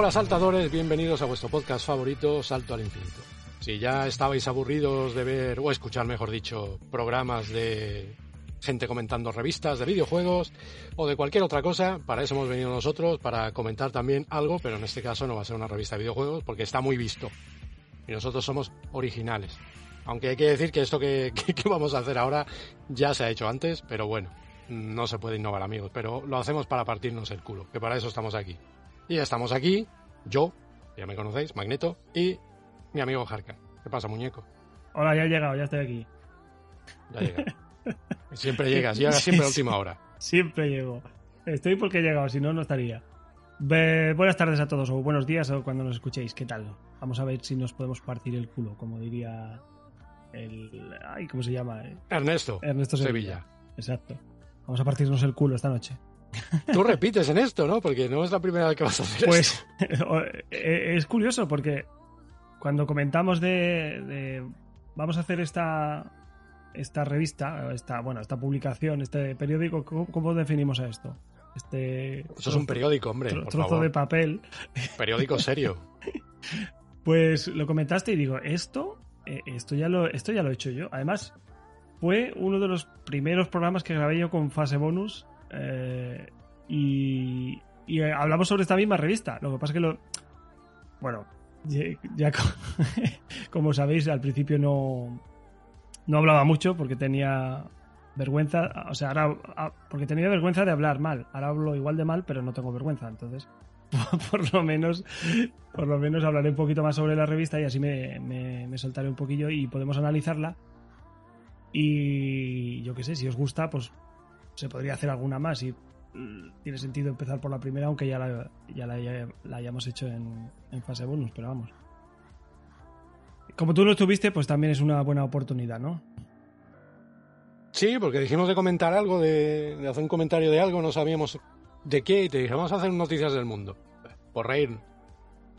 Hola saltadores, bienvenidos a vuestro podcast favorito, Salto al Infinito. Si ya estabais aburridos de ver, o escuchar mejor dicho, programas de gente comentando revistas de videojuegos o de cualquier otra cosa, para eso hemos venido nosotros, para comentar también algo, pero en este caso no va a ser una revista de videojuegos porque está muy visto. Y nosotros somos originales. Aunque hay que decir que esto que, que vamos a hacer ahora ya se ha hecho antes, pero bueno, no se puede innovar amigos, pero lo hacemos para partirnos el culo, que para eso estamos aquí. Y estamos aquí, yo, ya me conocéis, Magneto, y mi amigo Jarka. ¿Qué pasa, muñeco? Hola, ya he llegado, ya estoy aquí. Ya llega. siempre llegas, llegas siempre a última hora. Siempre llego. Estoy porque he llegado, si no, no estaría. buenas tardes a todos, o buenos días, o cuando nos escuchéis. ¿Qué tal? Vamos a ver si nos podemos partir el culo, como diría el... Ay, ¿cómo se llama? Ernesto. Ernesto Sevilla. Exacto. Vamos a partirnos el culo esta noche. Tú repites en esto, ¿no? Porque no es la primera vez que vas a hacer pues, es curioso porque cuando comentamos de, vamos a hacer esta esta revista, esta bueno, esta publicación, este periódico, ¿cómo, definimos a esto? Este Eso es un periódico, hombre, por trozo de papel. Periódico serio. pues lo comentaste y digo, esto eh, esto ya lo esto ya lo he hecho yo. Además, fue uno de los primeros programas que grabé yo con fase bonus eh, y, eh, hablamos sobre esta misma revista. Lo que pasa es que lo. Bueno, ya, como sabéis, al principio no, no hablaba mucho porque tenía vergüenza. O sea, ahora. Ah, porque tenía vergüenza de hablar mal. Ahora hablo igual de mal, pero no tengo vergüenza. Entonces, por lo menos por lo menos hablaré un poquito más sobre la revista y así me, me soltaré un poquillo y podemos analizarla. Y yo qué sé, si os gusta, pues se podría hacer alguna más y mm, tiene sentido empezar por la primera, aunque ya la, ya la, hayamos hecho en, fase bonus, pero vamos. Como tú no estuviste, pues también es una buena oportunidad, ¿no? Sí, porque dijimos de comentar algo, de, hacer un comentario de algo, no sabíamos de qué, y te dije, vamos a hacer noticias del mundo, por reír.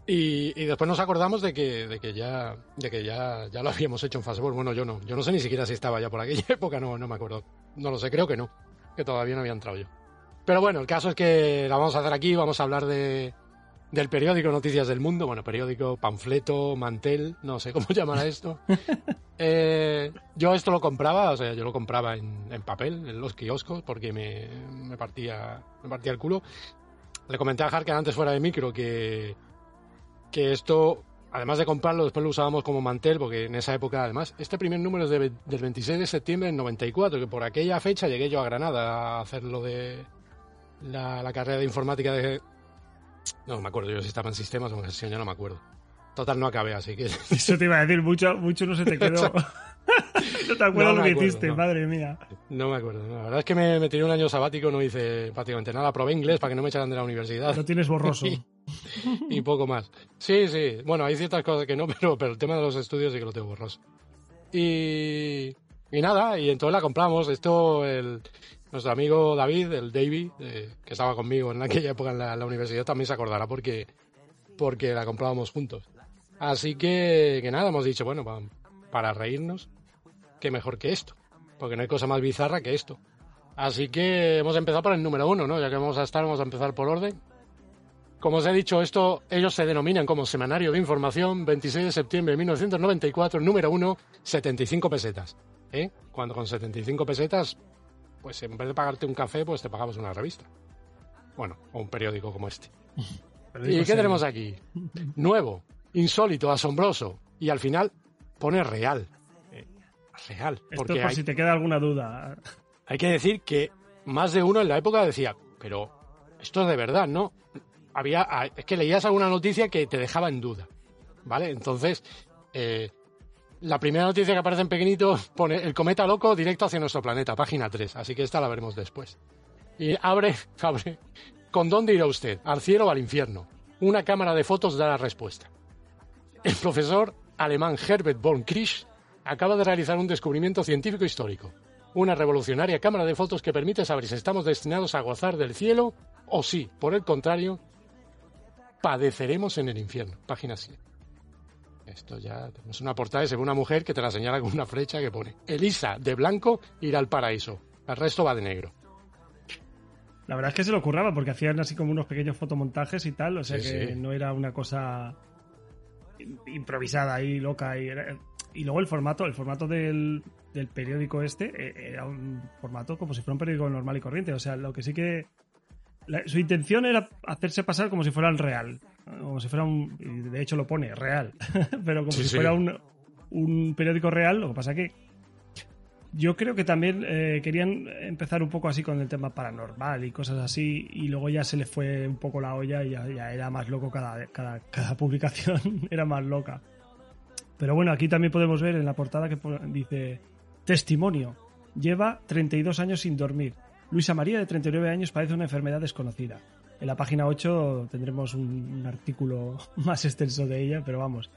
Y, después nos acordamos de que, de que ya, de que ya, ya lo habíamos hecho en fase bonus. Bueno, yo no, yo no sé ni siquiera si estaba ya por aquella época, no, no me acuerdo. No lo sé, creo que no que todavía no había entrado yo. Pero bueno, el caso es que la vamos a hacer aquí, vamos a hablar de, del periódico Noticias del Mundo, bueno, periódico, panfleto, mantel, no sé cómo llamar a esto. Eh, yo esto lo compraba, o sea, yo lo compraba en, papel, en los kioscos, porque me, me, partía, me partía el culo. Le comenté a Harker antes fuera de micro que, que esto además de comprarlo, después lo usábamos como mantel, porque en esa época, además, este primer número es del 26 de septiembre del 94, que por aquella fecha llegué yo a Granada a hacer lo de la, carrera de informática de... No me acuerdo yo si estaba en sistemas o en gestión, ya no me acuerdo. Total, no acabé, así que... Eso te iba a decir, mucho, mucho no se te quedó... no te acuerdas lo que hiciste, madre mía. No me acuerdo. La verdad es que me, me, tiré un año sabático, no hice prácticamente nada. Probé inglés para que no me echaran de la universidad. Lo tienes borroso. y, poco más. Sí, sí. Bueno, hay ciertas cosas que no, pero, pero el tema de los estudios sí que lo tengo borroso. Y, y nada, y entonces la compramos. Esto, el, nuestro amigo David, el Davy, eh, que estaba conmigo en aquella época en la, universidad, también se acordará porque, porque la comprábamos juntos. Así que, que nada, hemos dicho, bueno, para reírnos, qué mejor que esto. Porque no hay cosa más bizarra que esto. Así que hemos empezado por el número uno, ¿no? Ya que vamos a estar, vamos a empezar por orden. Como os he dicho, esto ellos se denominan como Semanario de Información, 26 de septiembre de 1994, número 1, 75 pesetas. ¿eh? Cuando con 75 pesetas, pues en vez de pagarte un café, pues te pagamos una revista. Bueno, o un periódico como este. ¿Y qué tenemos aquí? Nuevo, insólito, asombroso. Y al final pone real. Eh, real. Esto por si te queda alguna duda. Hay que decir que más de uno en la época decía, pero esto es de verdad, ¿no? Había, ah, es que leías alguna noticia que te dejaba en duda. ¿Vale? Entonces, eh, la primera noticia que aparece en pequeñito pone el cometa loco directo hacia nuestro planeta, página 3. Así que esta la veremos después. Y abre, abre. ¿Con dónde irá usted? ¿Al cielo o al infierno? Una cámara de fotos da la respuesta. El profesor alemán Herbert von Krisch acaba de realizar un descubrimiento científico histórico. Una revolucionaria cámara de fotos que permite saber si estamos destinados a gozar del cielo o si, por el contrario, padeceremos en el infierno. Página 7. Esto ya tenemos una portada y se ve una mujer que te la señala con una flecha que pone Elisa de blanco irá al paraíso. El resto va de negro. La verdad es que se lo curraba porque hacían así como unos pequeños fotomontajes y tal, o sea que no era una cosa improvisada y loca y, y luego el formato, el formato del, periódico este eh, era un formato como si fuera un periódico normal y corriente, o sea, lo que sí que su intención era hacerse pasar como si fuera el real, como si fuera un, de hecho lo pone real, pero como si fuera un, un periódico real, lo que pasa que yo creo que también eh, querían empezar un poco así con el tema paranormal y cosas así, y luego ya se les fue un poco la olla y ya, era más loco cada, cada, cada, publicación, era más loca. Pero bueno, aquí también podemos ver en la portada que dice: Testimonio. Lleva 32 años sin dormir. Luisa María, de 39 años, padece una enfermedad desconocida. En la página 8 tendremos un, artículo más extenso de ella, pero vamos,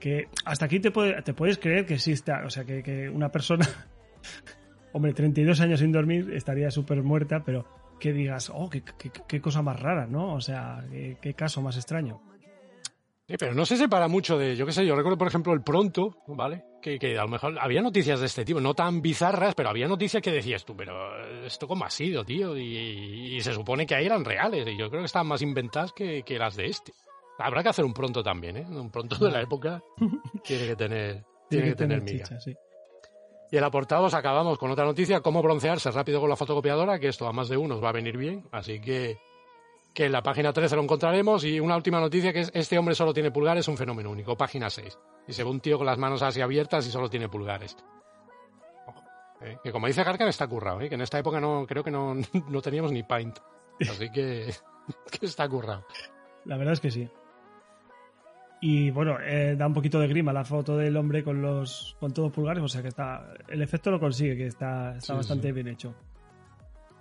que hasta aquí te, te puedes creer que existe, o sea, que, que una persona Hombre, 32 años sin dormir estaría súper muerta, pero que digas, oh, qué, cosa más rara, ¿no? O sea, qué, caso más extraño. Sí, pero no se separa mucho de, yo qué sé, yo recuerdo, por ejemplo, el pronto, ¿vale? Que, a lo mejor había noticias de este tipo, no tan bizarras, pero había noticias que decías tú, pero ¿esto cómo ha sido, tío? Y, se supone que ahí eran reales, y yo creo que estaban más inventadas que, las de este. Habrá que hacer un pronto también, ¿eh? Un pronto de la época tiene que tener, tiene, que, tener, miga. sí. Y en la portada os acabamos con otra noticia, cómo broncearse rápido con la fotocopiadora, que esto a más de uno os va a venir bien, así que, que en la página 13 lo encontraremos. Y una última noticia que es, este hombre solo tiene pulgares, un fenómeno único, página 6. Y se ve un tío con las manos así abiertas y solo tiene pulgares. Eh, que como dice Garkan está currado, ¿eh? que en esta época no creo que no, no teníamos ni Paint. Así que, que está currado. La verdad es que sí. Y bueno, eh, da un poquito de grima la foto del hombre con los con todos pulgares, o sea que está el efecto lo consigue, que está, está bastante bien hecho.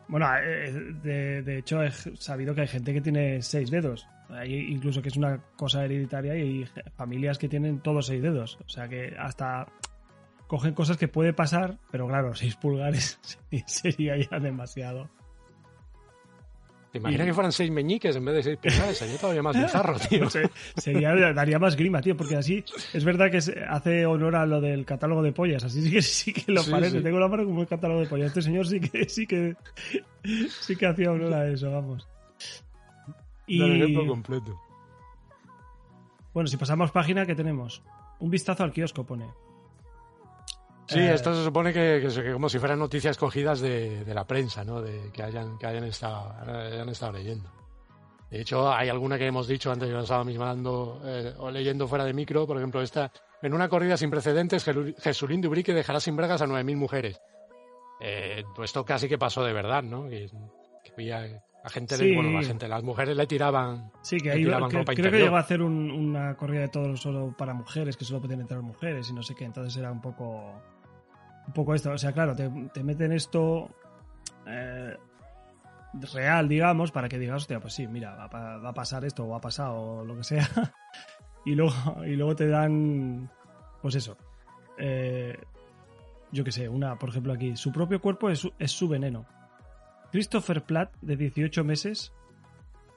Bueno, eh, de, de, hecho he sabido que hay gente que tiene seis dedos, hay incluso que es una cosa hereditaria y hay familias que tienen todos seis dedos, o sea que hasta cogen cosas que puede pasar, pero claro, seis pulgares sería ya demasiado. Imagina que fueran seis meñiques en vez de seis pulgares? Sería todavía más bizarro, tío. sería, daría más grima, tío, porque así es verdad que hace honor a lo del catálogo de pollas. Así sí que sí que lo parece. Tengo la mano como el catálogo de pollas. Este señor sí que sí que sí que hacía honor a eso, vamos. Y... El ejemplo completo. Bueno, si pasamos página, ¿qué tenemos? Un vistazo al kiosco pone. Sí, eh, esto se supone que, como si fueran noticias cogidas de, la prensa, ¿no? De que hayan, que hayan estado, hayan estado leyendo. De hecho, hay alguna que hemos dicho antes lo estaba mismando eh, o leyendo fuera de micro, por ejemplo, esta. En una corrida sin precedentes, Jesulín Dubrique dejará sin bragas a 9.000 mujeres. Eh, pues esto casi que pasó de verdad, ¿no? Que, había la gente, bueno, la gente, las mujeres le tiraban. Sí, que, ahí, creo que llegó a hacer una corrida de todos solo para mujeres, que solo podían entrar mujeres y no sé qué. Entonces era un poco un poco esto. O sea, claro, te, meten esto eh, real, digamos, para que digas, hostia, pues sí, mira, va, a pasar esto o ha pasado o lo que sea. y, luego, y luego te dan, pues eso. Eh, yo qué sé, una, por ejemplo, aquí, su propio cuerpo es, es su veneno. Christopher Platt, de 18 meses,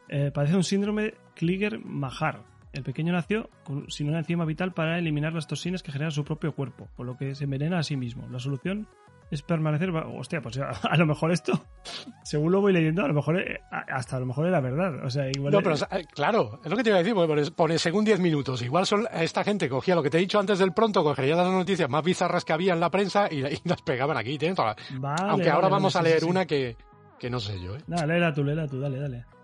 eh, padece un síndrome Kliger-Mahar el pequeño nació sin una enzima vital para eliminar las toxinas que genera su propio cuerpo, por lo que se envenena a sí mismo. La solución es permanecer. Hostia, pues a, lo mejor esto, según lo voy leyendo, a lo mejor eh, hasta a lo mejor era verdad. O sea, igual no, pero eh, claro, es lo que te iba a decir, pone, según 10 minutos. Igual son, esta gente cogía lo que te he dicho antes del pronto, cogería las noticias más bizarras que había en la prensa y, las pegaban aquí. Aunque ahora vamos a leer una que, que no sé yo. ¿eh? Dale, léela tú, léela tú, dale, dale.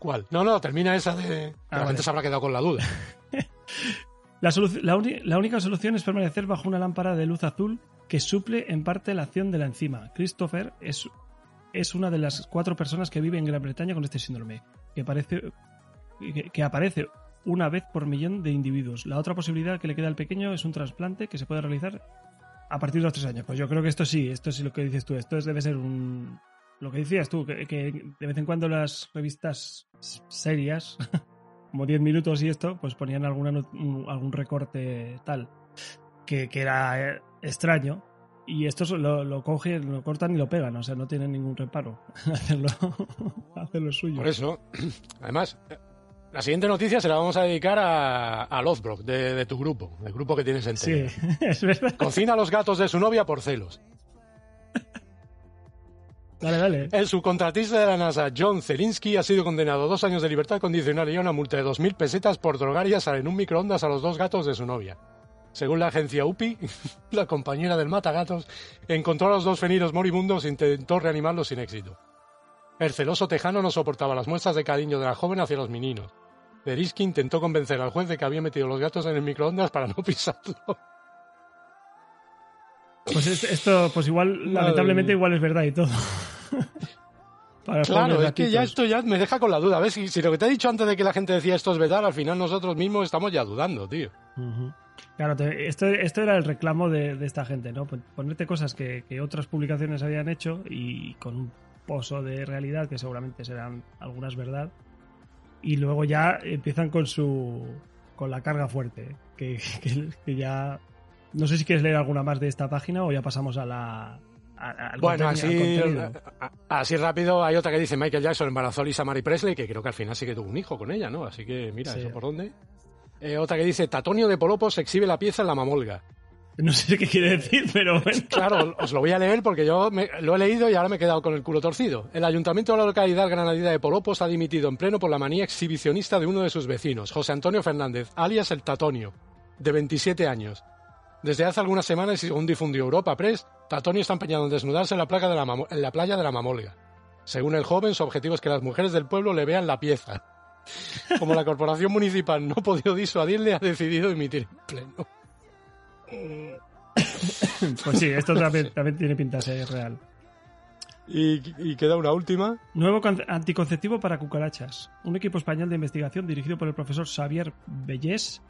¿Cuál? No, no, termina esa de... Ah, la vale. gente se habrá quedado con la duda. La única solución es permanecer bajo una lámpara de luz azul que suple en parte la acción de la enzima. Christopher es, es una de las cuatro personas que vive en Gran Bretaña con este síndrome, que, parece, que, que aparece una vez por millón de individuos. La otra posibilidad que le queda al pequeño es un trasplante que se puede realizar a partir de los tres años. Pues yo creo que esto sí, esto sí lo que dices tú. Esto es- debe ser un... Lo que decías tú, que, que de vez en cuando las revistas serias como 10 minutos y esto, pues ponían alguna, algún recorte tal, que, que era eh, extraño. Y estos lo, lo cogen, lo cortan y lo pegan, o sea, no tienen ningún reparo hacerlo, hacerlo suyo. Por eso, además, la siguiente noticia se la vamos a dedicar a, a Lothbrok, de, de tu grupo, del grupo que tienes en Sí, es verdad. Cocina a los gatos de su novia por celos. Dale, dale. El subcontratista de la NASA, John Zelinsky, ha sido condenado a dos años de libertad condicional y a una multa de 2.000 pesetas por drogar y asar en un microondas a los dos gatos de su novia. Según la agencia UPI, la compañera del matagatos encontró a los dos feninos moribundos e intentó reanimarlos sin éxito. El celoso tejano no soportaba las muestras de cariño de la joven hacia los meninos. Zelinsky intentó convencer al juez de que había metido los gatos en el microondas para no pisarlo. Pues es- esto, pues igual, lamentablemente, igual es verdad y todo. Para Claro, es que ya esto ya me deja con la duda. ¿Ves? Si, si lo que te he dicho antes de que la gente decía esto es verdad, al final nosotros mismos estamos ya dudando, tío. Claro, te- esto, esto era el reclamo de, de esta gente, ¿no? Pon- Ponerte cosas que, que otras publicaciones habían hecho y con un pozo de realidad que seguramente serán algunas verdad. Y luego ya empiezan con su. con la carga fuerte. Que, que- que ya. No sé si quieres leer alguna más de esta página o ya pasamos a la. a- al Bueno, así, al así rápido hay otra que dice Michael Jackson embarazó a Lisa Marie Presley, que creo que al final sí que tuvo un hijo con ella, ¿no? Así que mira, Sí. ¿eso por dónde? Eh, otra que dice Tatonio de Polopos exhibe la pieza en la mamolga. No sé qué quiere decir, pero bueno. Claro, os lo voy a leer porque yo me- lo he leído y ahora me he quedado con el culo torcido. El ayuntamiento de la localidad granadina de Polopos ha dimitido en pleno por la manía exhibicionista de uno de sus vecinos, José Antonio Fernández, alias el Tatonio, de 27 años. Desde hace algunas semanas, y según difundió Europa Press, Tatonio está empeñado en desnudarse en la, placa de la en la playa de la Mamolga. Según el joven, su objetivo es que las mujeres del pueblo le vean la pieza. Como la corporación municipal no ha podido disuadirle, ha decidido emitir en pleno. Pues sí, esto también, también tiene pinta de ser real. Y, y queda una última. Nuevo con- anticonceptivo para cucarachas. Un equipo español de investigación dirigido por el profesor Xavier Bellés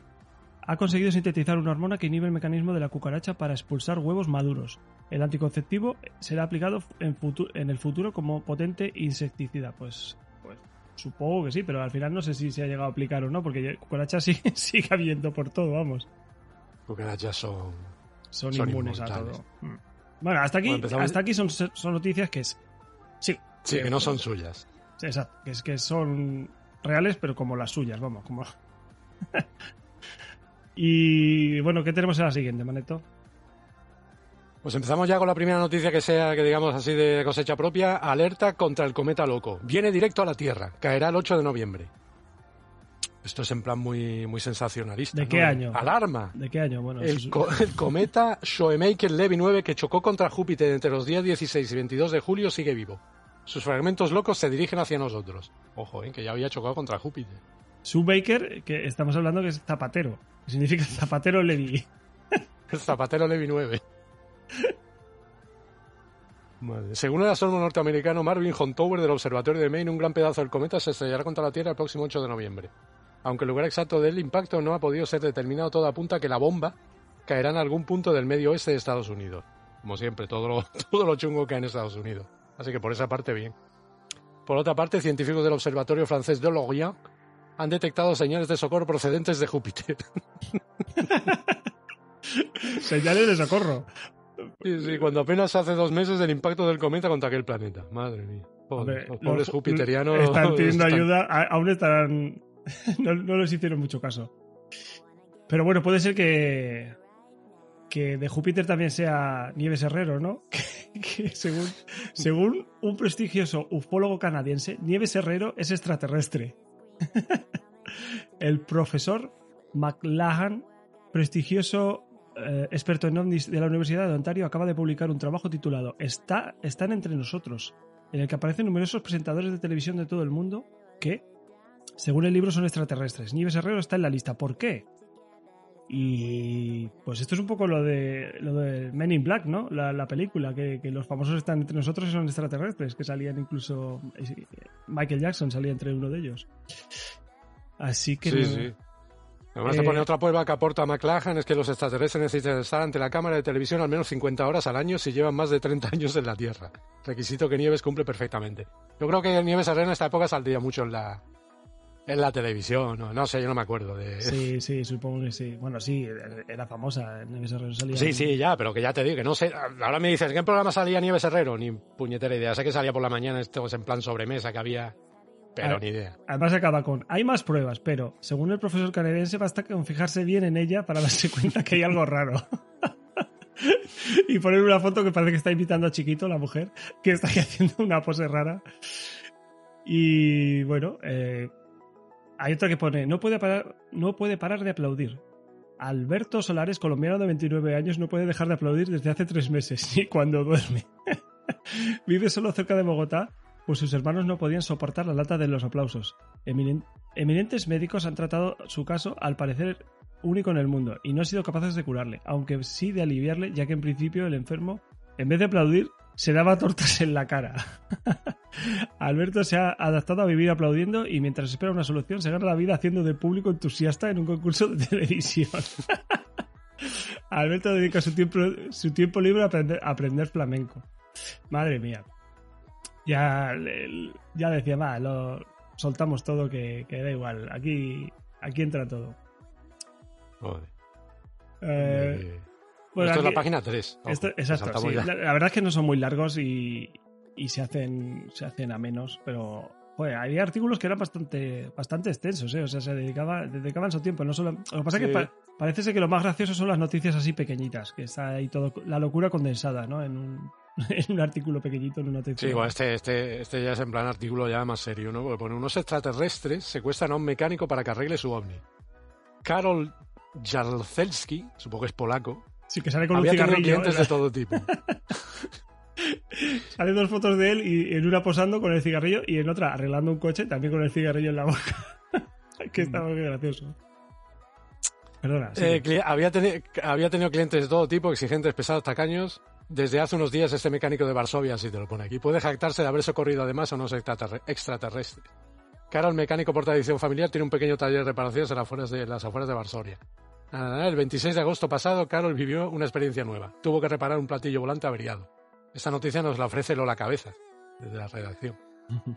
ha conseguido sintetizar una hormona que inhibe el mecanismo de la cucaracha para expulsar huevos maduros. El anticonceptivo será aplicado en, el futuro como potente insecticida. Pues, pues supongo que sí, pero al final no sé si se ha llegado a aplicar o no, porque cucarachas sigue, sigue habiendo por todo, vamos. Cucarachas son. Son, Son inmunes a todo. Mm. Bueno, hasta aquí, Bueno, hasta aquí son, son noticias que es... Sí, Sí, que no son suyas. Sí, Exacto, que es que son reales, pero como las suyas, vamos, como. y bueno, ¿qué tenemos en la siguiente, Maneto? Pues empezamos ya con la primera noticia que sea, que digamos así de cosecha propia. Alerta contra el cometa loco. Viene directo a la Tierra. Caerá el 8 de noviembre. Esto es en plan muy, muy sensacionalista. ¿De ¿no? qué año? Alarma. ¿De qué año? Bueno, El, eso es- co- el cometa Shoemaker-Levy 9 que chocó contra Júpiter entre los días 16 y 22 de julio sigue vivo. Sus fragmentos locos se dirigen hacia nosotros. Ojo, ¿eh? que ya había chocado contra Júpiter. Sue Baker, que estamos hablando que es zapatero. que significa zapatero Levi. Zapatero Levy 9. Madre. Según el astrónomo norteamericano Marvin Hontower del Observatorio de Maine, un gran pedazo del cometa se estrellará contra la Tierra el próximo 8 de noviembre. Aunque el lugar exacto del impacto no ha podido ser determinado, todo apunta que la bomba caerá en algún punto del medio oeste de Estados Unidos. Como siempre, todo lo, todo lo chungo cae en Estados Unidos. Así que por esa parte, bien. Por otra parte, científicos del Observatorio francés de Lorient han detectado señales de socorro procedentes de Júpiter. Señales de socorro. Sí, sí, cuando apenas hace dos meses del impacto del cometa contra aquel planeta. Madre mía. Pobre- Hombre, los pobres los- jupiterianos. Están pidiendo están- ayuda, aún estarán. No, no les hicieron mucho caso. Pero bueno, puede ser que. Que de Júpiter también sea Nieves Herrero, ¿no? Que, que según, según un prestigioso ufólogo canadiense, Nieves Herrero es extraterrestre. El profesor McLahan, prestigioso eh, experto en ovnis de la Universidad de Ontario, acaba de publicar un trabajo titulado Está, Están entre nosotros, en el que aparecen numerosos presentadores de televisión de todo el mundo que, Según el libro son extraterrestres. Nieves Herrero está en la lista. ¿Por qué? Y pues esto es un poco lo de lo de Men in Black, ¿no? La, película, que, los famosos están entre nosotros y son extraterrestres, que salían incluso eh, Michael Jackson salía entre uno de ellos. Así que... Sí, sí. Además te pone eh, otra prueba que aporta McLachlan es que los extraterrestres necesitan estar ante la cámara de televisión al menos 50 horas al año si llevan más de 30 años en la Tierra. Requisito que Nieves cumple perfectamente. Yo creo que Nieves Arena en esta época saldría mucho en la, en la televisión, no, no sé, yo no me acuerdo de... Sí, sí, supongo que sí. Bueno, sí, era famosa, Nieves Herrero salía... Sí, sí, ya, pero que ya te digo, que no sé... Ahora me dices, ¿qué programa salía Nieves Herrero? Ni puñetera idea. Sé que salía por la mañana, esto es en plan sobremesa, que había... Pero ni idea. Además acaba con, hay más pruebas, pero según el profesor canadiense basta con fijarse bien en ella para darse cuenta que hay algo raro. y poner una foto que parece que está invitando a Chiquito, la mujer, que está haciendo una pose rara. Y bueno, eh, hay otra que pone, no puede, parar, no puede parar de aplaudir. Alberto Solares, colombiano de 29 años, no puede dejar de aplaudir desde hace tres meses, ni cuando duerme. Vive solo cerca de Bogotá, pues sus hermanos no podían soportar la lata de los aplausos. eminentes médicos han tratado su caso, al parecer único en el mundo, y no han sido capaces de curarle, aunque sí de aliviarle, ya que en principio el enfermo, en vez de aplaudir, se daba tortas en la cara. Alberto se ha adaptado a vivir aplaudiendo y mientras espera una solución se gana la vida haciendo de público entusiasta en un concurso de televisión. Alberto dedica su tiempo, su tiempo libre a aprender, flamenco. Madre mía. Ya, ya decía, va, lo soltamos todo que, da igual. Aquí, aquí entra todo. Joder. Eh, esto es la página 3. exacto. La, verdad es que no son muy largos y, se hacen se hacen a menos, pero había artículos que eran bastante bastante extensos, ¿eh? o sea, se dedicaba, dedicaban su tiempo. No solo, lo que pasa es que parece ser que lo más gracioso son las noticias así pequeñitas, que está ahí todo la locura condensada, ¿no? En un, en un artículo pequeñito, en una noticia. Sí, bueno, este, este, este ya es en plan artículo ya más serio, ¿no? Porque pone unos extraterrestres secuestran a un mecánico para que arregle su ovni. Karol Jarlcelski, supongo que es polaco, Sí, que sale con un cigarrillo. clientes de todo tipo. Salen dos fotos de él y en una posando con el cigarrillo y en otra arreglando un coche también con el cigarrillo en la boca. que está muy gracioso. Perdona. Eh, había, había tenido clientes de todo tipo, exigentes, pesados, tacaños. Desde hace unos días este mecánico de Varsovia, si te lo pone aquí, puede jactarse de haber socorrido además a unos extraterrestres. Carol, mecánico por tradición familiar, tiene un pequeño taller de reparaciones en las afueras de, las afueras de Varsovia. El 26 de agosto pasado, Carol vivió una experiencia nueva. Tuvo que reparar un platillo volante averiado. Esta noticia nos la ofrece Lola Cabeza, desde la redacción.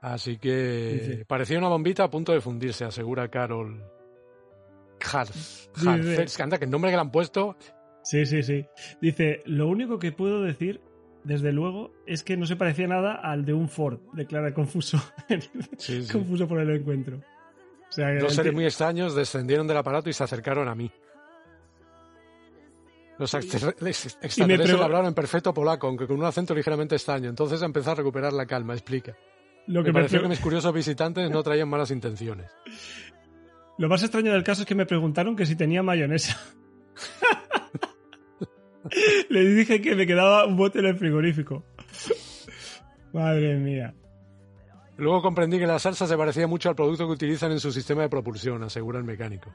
Así que parecía una bombita a punto de fundirse, asegura Carol Harfels. Anda, que el nombre que le han puesto. Sí, sí, sí. Dice, lo único que puedo decir, desde luego, es que no se parecía nada al de un Ford, declara confuso. confuso por el encuentro. Dos seres muy extraños descendieron del aparato y se acercaron a mí. Los extraterrestres hablaron en perfecto polaco, aunque con un acento ligeramente extraño. Entonces empezó a recuperar la calma, explica. Lo que me pareció que mis curiosos visitantes no traían malas intenciones. Lo más extraño del caso es que me preguntaron que si tenía mayonesa. Le dije que me quedaba un bote en el frigorífico. Madre mía. Luego comprendí que la salsa se parecía mucho al producto que utilizan en su sistema de propulsión, asegura el mecánico.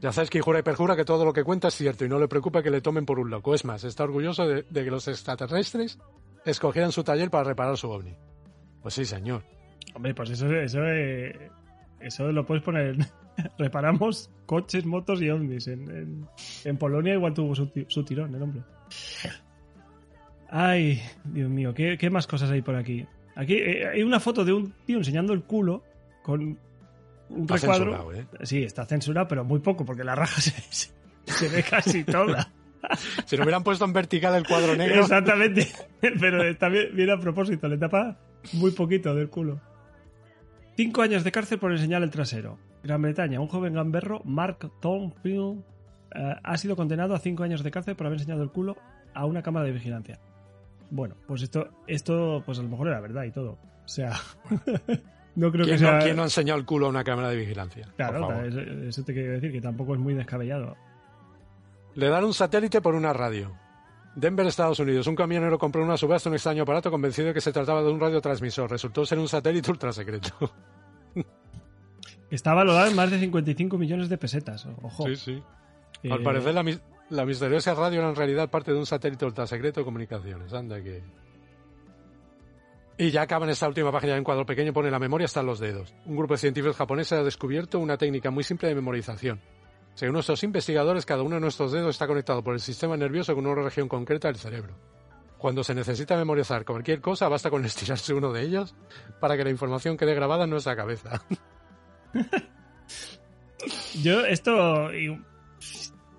Ya sabes que jura y perjura que todo lo que cuenta es cierto y no le preocupa que le tomen por un loco. Es más, está orgulloso de, que los extraterrestres escogieran su taller para reparar su ovni. Pues sí, señor. Hombre, pues eso, eso, eh, eso lo puedes poner. Reparamos coches, motos y ovnis. En, Polonia igual tuvo su, tirón el hombre. Ay, Dios mío, ¿qué más cosas hay por aquí? Aquí eh, hay una foto de un tío enseñando el culo con un recuadro. ¿eh? Sí, está censurado, pero muy poco, porque la raja se, ve casi toda. si lo hubieran puesto en vertical el cuadro negro. Exactamente, pero está bien, a propósito, le tapa muy poquito del culo. Cinco años de cárcel por enseñar el trasero. Gran Bretaña, un joven gamberro, Mark Thornfield, eh, ha sido condenado a cinco años de cárcel por haber enseñado el culo a una cámara de vigilancia. Bueno, pues esto, esto, pues a lo mejor era verdad y todo. O sea, no creo que sea. ¿Quién no ha enseñado el culo a una cámara de vigilancia? Claro, eso te quiero decir, que tampoco es muy descabellado. Le dan un satélite por una radio. Denver, Estados Unidos. Un camionero compró una subasta un extraño aparato convencido de que se trataba de un radiotransmisor. Resultó ser un satélite ultra secreto. Está valorado en más de 55 millones de pesetas. Ojo. Sí, sí. Eh, Al parecer la, mis- la misteriosa radio era en realidad parte de un satélite ultrasecreto de comunicaciones. Anda que... Y ya acaba en esta última página en cuadro pequeño pone la memoria hasta los dedos. Un grupo de científicos japoneses ha descubierto una técnica muy simple de memorización. Según nuestros investigadores, cada uno de nuestros dedos está conectado por el sistema nervioso con una región concreta del cerebro. Cuando se necesita memorizar cualquier cosa, basta con estirarse uno de ellos para que la información quede grabada en nuestra cabeza. Yo, esto.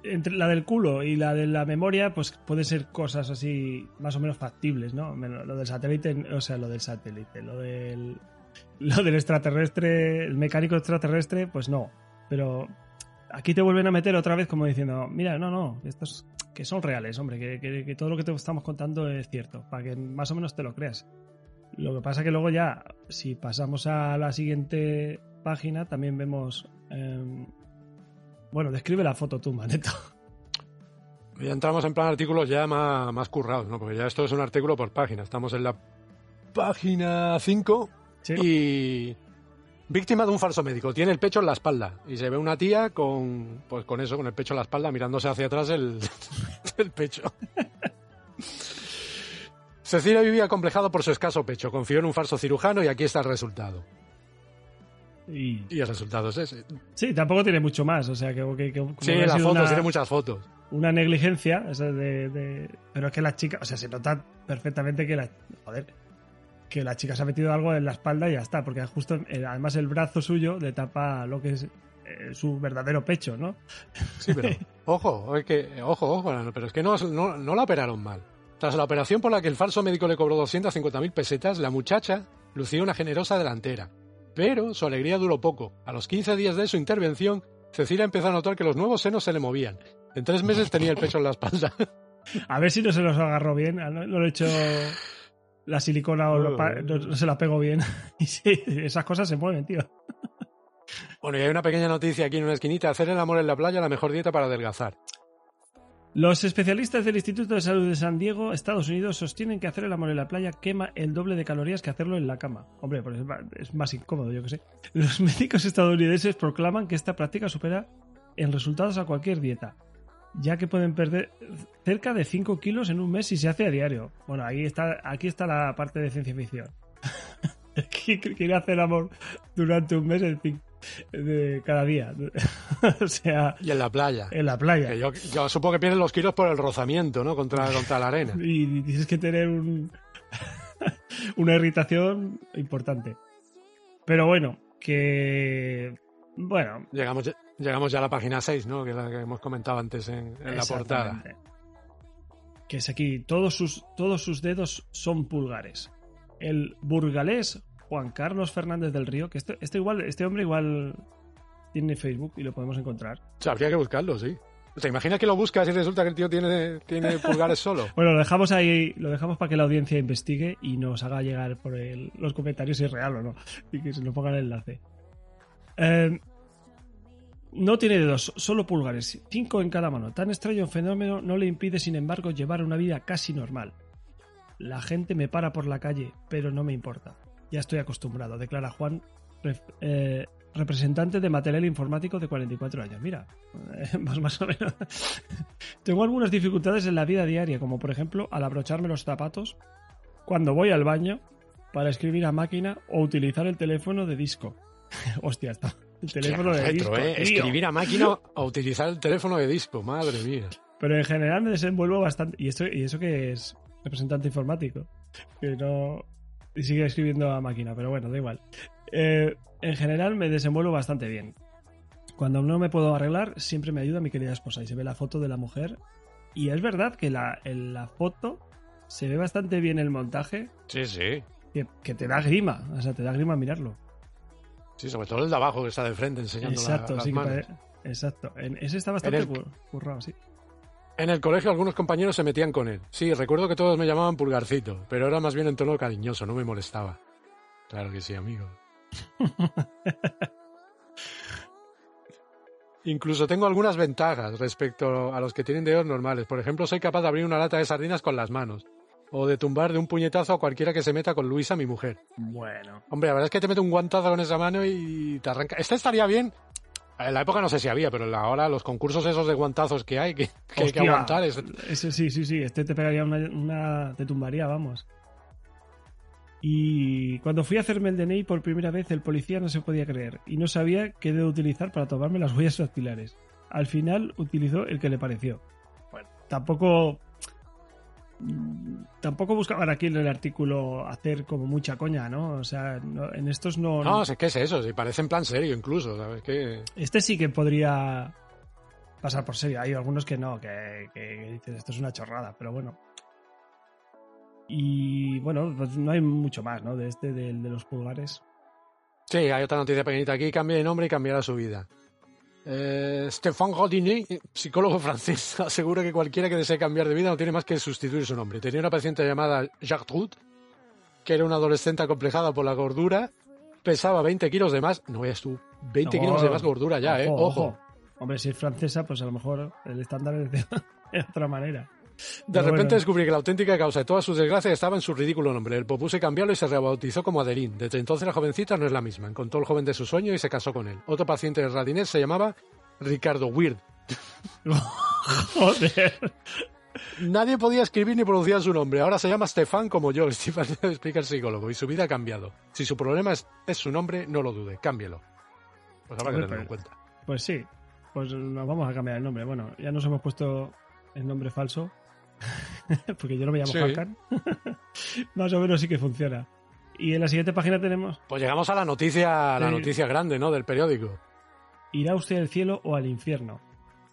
Entre la del culo y la de la memoria, pues puede ser cosas así más o menos factibles, ¿no? Lo del satélite, o sea, lo del satélite, lo del. Lo del extraterrestre, el mecánico extraterrestre, pues no. Pero aquí te vuelven a meter otra vez como diciendo, mira, no, no, estos que son reales, hombre, que, que- que todo lo que te estamos contando es cierto, para que más o menos te lo creas. Lo que pasa que luego ya, si pasamos a la siguiente página, también vemos... em, bueno, describe la foto tú, Maneto. Ya entramos en plan artículos ya más, más currados, ¿no? Porque ya esto es un artículo por página. Estamos en la página 5 Sí. y víctima de un falso médico. Tiene el pecho en la espalda y se ve una tía con, pues con eso, con el pecho en la espalda, mirándose hacia atrás el, el pecho. Cecilia vivía acomplejado por su escaso pecho. Confió en un falso cirujano y aquí está el resultado. Y, Y el resultado es ese. sí, tampoco tiene mucho más, o sea, que... que- que- como Sí, las fotos, una- tiene muchas fotos. una negligencia, o sea, de, de- pero es que la chica, o sea, se nota perfectamente que la, joder, que la chica se ha metido algo en la espalda y ya está, porque justo, eh, además el brazo suyo le tapa lo que es eh, su verdadero pecho, ¿no? Sí, pero ojo, es que, ojo, ojo, pero es que no, no, no la operaron mal. Tras la operación por la que el falso médico le cobró 250.000 pesetas, la muchacha lucía una generosa delantera. Pero su alegría duró poco. A los 15 días de su intervención, Cecilia empezó a notar que los nuevos senos se le movían. En tres meses tenía el pecho en la espalda. A ver si no se los agarró bien, no, no le he hecho la silicona o no, no se la pegó bien. Y sí, esas cosas se mueven, tío. Bueno, y hay una pequeña noticia aquí en una esquinita. Hacer el amor en la playa la mejor dieta para adelgazar. Los especialistas del Instituto de Salud de San Diego, Estados Unidos, sostienen que hacer el amor en la playa quema el doble de calorías que hacerlo en la cama. Hombre, pues es más incómodo, yo que sé. Los médicos estadounidenses proclaman que esta práctica supera en resultados a cualquier dieta, ya que pueden perder cerca de 5 kilos en un mes si se hace a diario. Bueno, ahí está, aquí está la parte de ciencia ficción. Qui- Quiere hacer amor durante un mes en fin, de cada día. o sea, Y en la playa. en la playa. Que yo, yo supongo que pierden los kilos por el rozamiento, ¿no? Contra, contra la arena. y tienes que tener un, una irritación importante. Pero bueno, que... Bueno, Llegamos, ya- llegamos ya a la página 6, ¿no? Que es la que hemos comentado antes en, en la portada. Que es aquí, todos sus, todos sus dedos son pulgares. El burgalés Juan Carlos Fernández del Río, que este, este, igual, este hombre igual tiene Facebook y lo podemos encontrar. O sea, habría que buscarlo, sí. ¿Te imaginas que lo buscas y resulta que el tío tiene, tiene pulgares solo? Bueno, lo dejamos ahí, lo dejamos para que la audiencia investigue y nos haga llegar por el- los comentarios si es real o no. Y que se nos ponga el enlace. Eh, no tiene dedos, solo pulgares, cinco en cada mano. Tan extraño fenómeno no le impide, sin embargo, llevar una vida casi normal. La gente me para por la calle, pero no me importa. Ya estoy acostumbrado, declara Juan, ref- eh, representante de material informático de 44 años. Mira, eh, más, más o menos. Tengo algunas dificultades en la vida diaria, como por ejemplo al abrocharme los zapatos, cuando voy al baño, para escribir a máquina o utilizar el teléfono de disco. Hostia, está. El teléfono de Retro, disco. ¿eh? Escribir a máquina o utilizar el teléfono de disco, madre mía. Pero en general me desenvuelvo bastante. Y, esto, y eso que es representante informático. Que no. Y sigue escribiendo a máquina, pero bueno, da igual. Eh, en general me desenvuelvo bastante bien. Cuando no me puedo arreglar, siempre me ayuda mi querida esposa. Y se ve la foto de la mujer. Y es verdad que la, en la foto se ve bastante bien el montaje. Sí, sí. Que, que te da grima. O sea, te da grima mirarlo. Sí, sobre todo el de abajo que está de frente enseñando la- Exacto, las sí manos. Exacto. En- ese está bastante el- cur- currado, sí. En el colegio algunos compañeros se metían con él. Sí, recuerdo que todos me llamaban pulgarcito, pero era más bien en tono cariñoso, no me molestaba. Claro que sí, amigo. Incluso tengo algunas ventajas respecto a los que tienen dedos normales. Por ejemplo, soy capaz de abrir una lata de sardinas con las manos. o de tumbar de un puñetazo a cualquiera que se meta con Luisa, mi mujer. Bueno. Hombre, la verdad es que te mete un guantazo con esa mano y te arranca. Esta estaría bien. En la época no sé si había, pero ahora los concursos esos de guantazos que hay, que, que hay que aguantar. Es... Ese sí, sí, sí. Este te pegaría una, una- te tumbaría, vamos. Y cuando fui a hacerme el DNI por primera vez, el policía no se podía creer y no sabía qué dedo utilizar para tomarme las huellas dactilares. Al final utilizó el que le pareció. Bueno, tampoco. Tampoco buscaban aquí en el artículo hacer como mucha coña, ¿no? O sea, no- en estos no. No, sé qué es eso, si parece en plan serio incluso, ¿sabes? Que... Este sí que podría pasar por serio. Hay algunos que no, que, que dicen esto es una chorrada, pero bueno. Y bueno, pues no hay mucho más, ¿no? De este, del de los pulgares. Sí, hay otra noticia pequeñita aquí, cambia de nombre y cambiará su vida. Eh, Stéphane Rodinet, psicólogo francés, asegura que cualquiera que desee cambiar de vida no tiene más que sustituir su nombre. Tenía una paciente llamada Gertrude, que era una adolescente acomplejada por la gordura, pesaba 20 kilos de más, no veas tú, 20 No, kilos de más gordura ya, ¿eh? Ojo. Hombre, si es francesa, pues a lo mejor el estándar es de, de otra manera. De repente bueno. descubrí que la auténtica causa de todas sus desgracias estaba en su ridículo nombre. El propuse cambiarlo y se rebautizó como Adeline. Desde entonces la jovencita no es la misma. Encontró el joven de su sueño y se casó con él. Otro paciente de Radinet se llamaba Ricardo Weird. Joder. Nadie podía escribir ni pronunciar su nombre. Ahora se llama Stefan como yo, Stefan explica el psicólogo. Y su vida ha cambiado. Si su problema es, es su nombre, no lo dude, cámbielo. Pues habrá que tenerlo en pero- cuenta. Pues sí, pues nos vamos a cambiar el nombre. Bueno, ya nos hemos puesto el nombre falso, porque yo no me llamo Sí. Hakan. Más o menos sí que funciona. Y en la siguiente página tenemos, Pues llegamos a la noticia, a la noticia grande, ¿no? Del periódico. ¿irá usted al cielo o al infierno?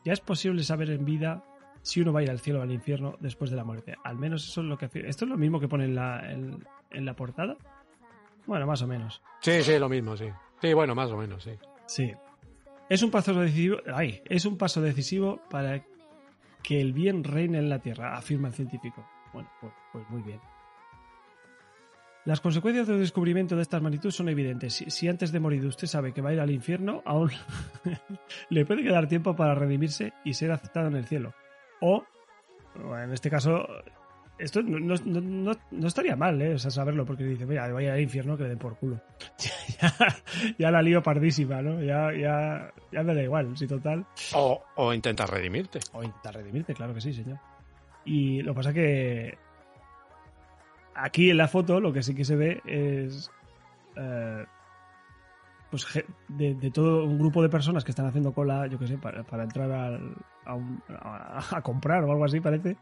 Ya es posible saber en vida si uno va a ir al cielo o al infierno después de la muerte. Al menos eso es lo que hace. ¿Esto es lo mismo que pone en la, en, en la portada? Bueno, más o menos. Sí, sí, lo mismo, sí. Sí, bueno, más o menos, sí. Sí. Es un paso decisivo, ay, es un paso decisivo para que el bien reine en la Tierra, afirma el científico. Bueno, pues, pues muy bien. Las consecuencias del descubrimiento de estas magnitudes son evidentes. Si, si antes de morir usted sabe que va a ir al infierno, aún le puede quedar tiempo para redimirse y ser aceptado en el cielo. O, en este caso, esto no, no- no- no- estaría mal, ¿eh? O sea, saberlo, porque dice, mira, voy al infierno que le den por culo. ya, ya la lío pardísima, ¿no? Ya, ya, ya me da igual, si total. O, o intentas redimirte. O intentar redimirte, claro que sí, señor. Y lo que pasa que aquí en la foto lo que sí que se ve es eh, pues de, de todo un grupo de personas que están haciendo cola, yo que sé, para, para entrar al- a, un- a- a comprar o algo así, parece.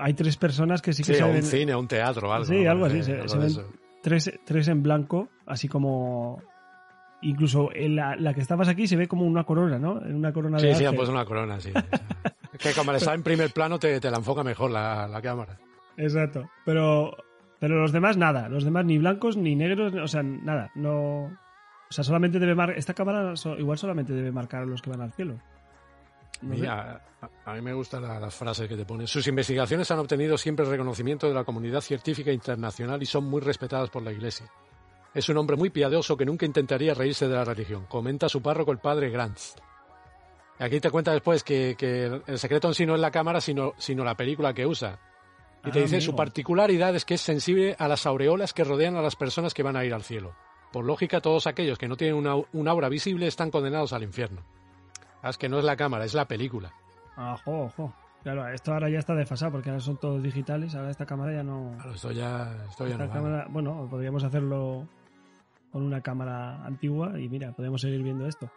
Hay tres personas que sí que Sí, se un ven, cine, o un teatro, algo. Sí, algo así, Eh, se- algo se ven- tres, tres en blanco, así como incluso en la, la que estabas aquí se ve como una corona, ¿no? En una corona de Sí, sí, puesto una corona, sí. que como está en primer plano, te, te la enfoca mejor la, la cámara. Exacto. Pero, pero los demás nada. Los demás ni blancos ni negros, o sea, nada. No. O sea, solamente debe marcar. Esta cámara igual solamente debe marcar a los que van al cielo. Mira, a, a mí me gustan la- las frases que te ponen. Sus investigaciones han obtenido siempre el reconocimiento de la comunidad científica internacional y son muy respetadas por la Iglesia. Es un hombre muy piadoso que nunca intentaría reírse de la religión, comenta su párroco el padre Grants. Y aquí te cuenta después que, que el secreto en sí no es la cámara, sino, sino la película que usa. Y te Ah, dice, su particularidad es que es sensible a las aureolas que rodean a las personas que van a ir al cielo. Por lógica, todos aquellos que no tienen una, un aura visible están condenados al infierno. Ah, Es que no es la cámara, es la película. Ojo, ojo. Claro, esto ahora ya está desfasado porque ahora son todos digitales. Ahora esta cámara ya no. Claro, esto ya, esto ya no vale. cámara, bueno, podríamos hacerlo con una cámara antigua y mira, podemos seguir viendo esto.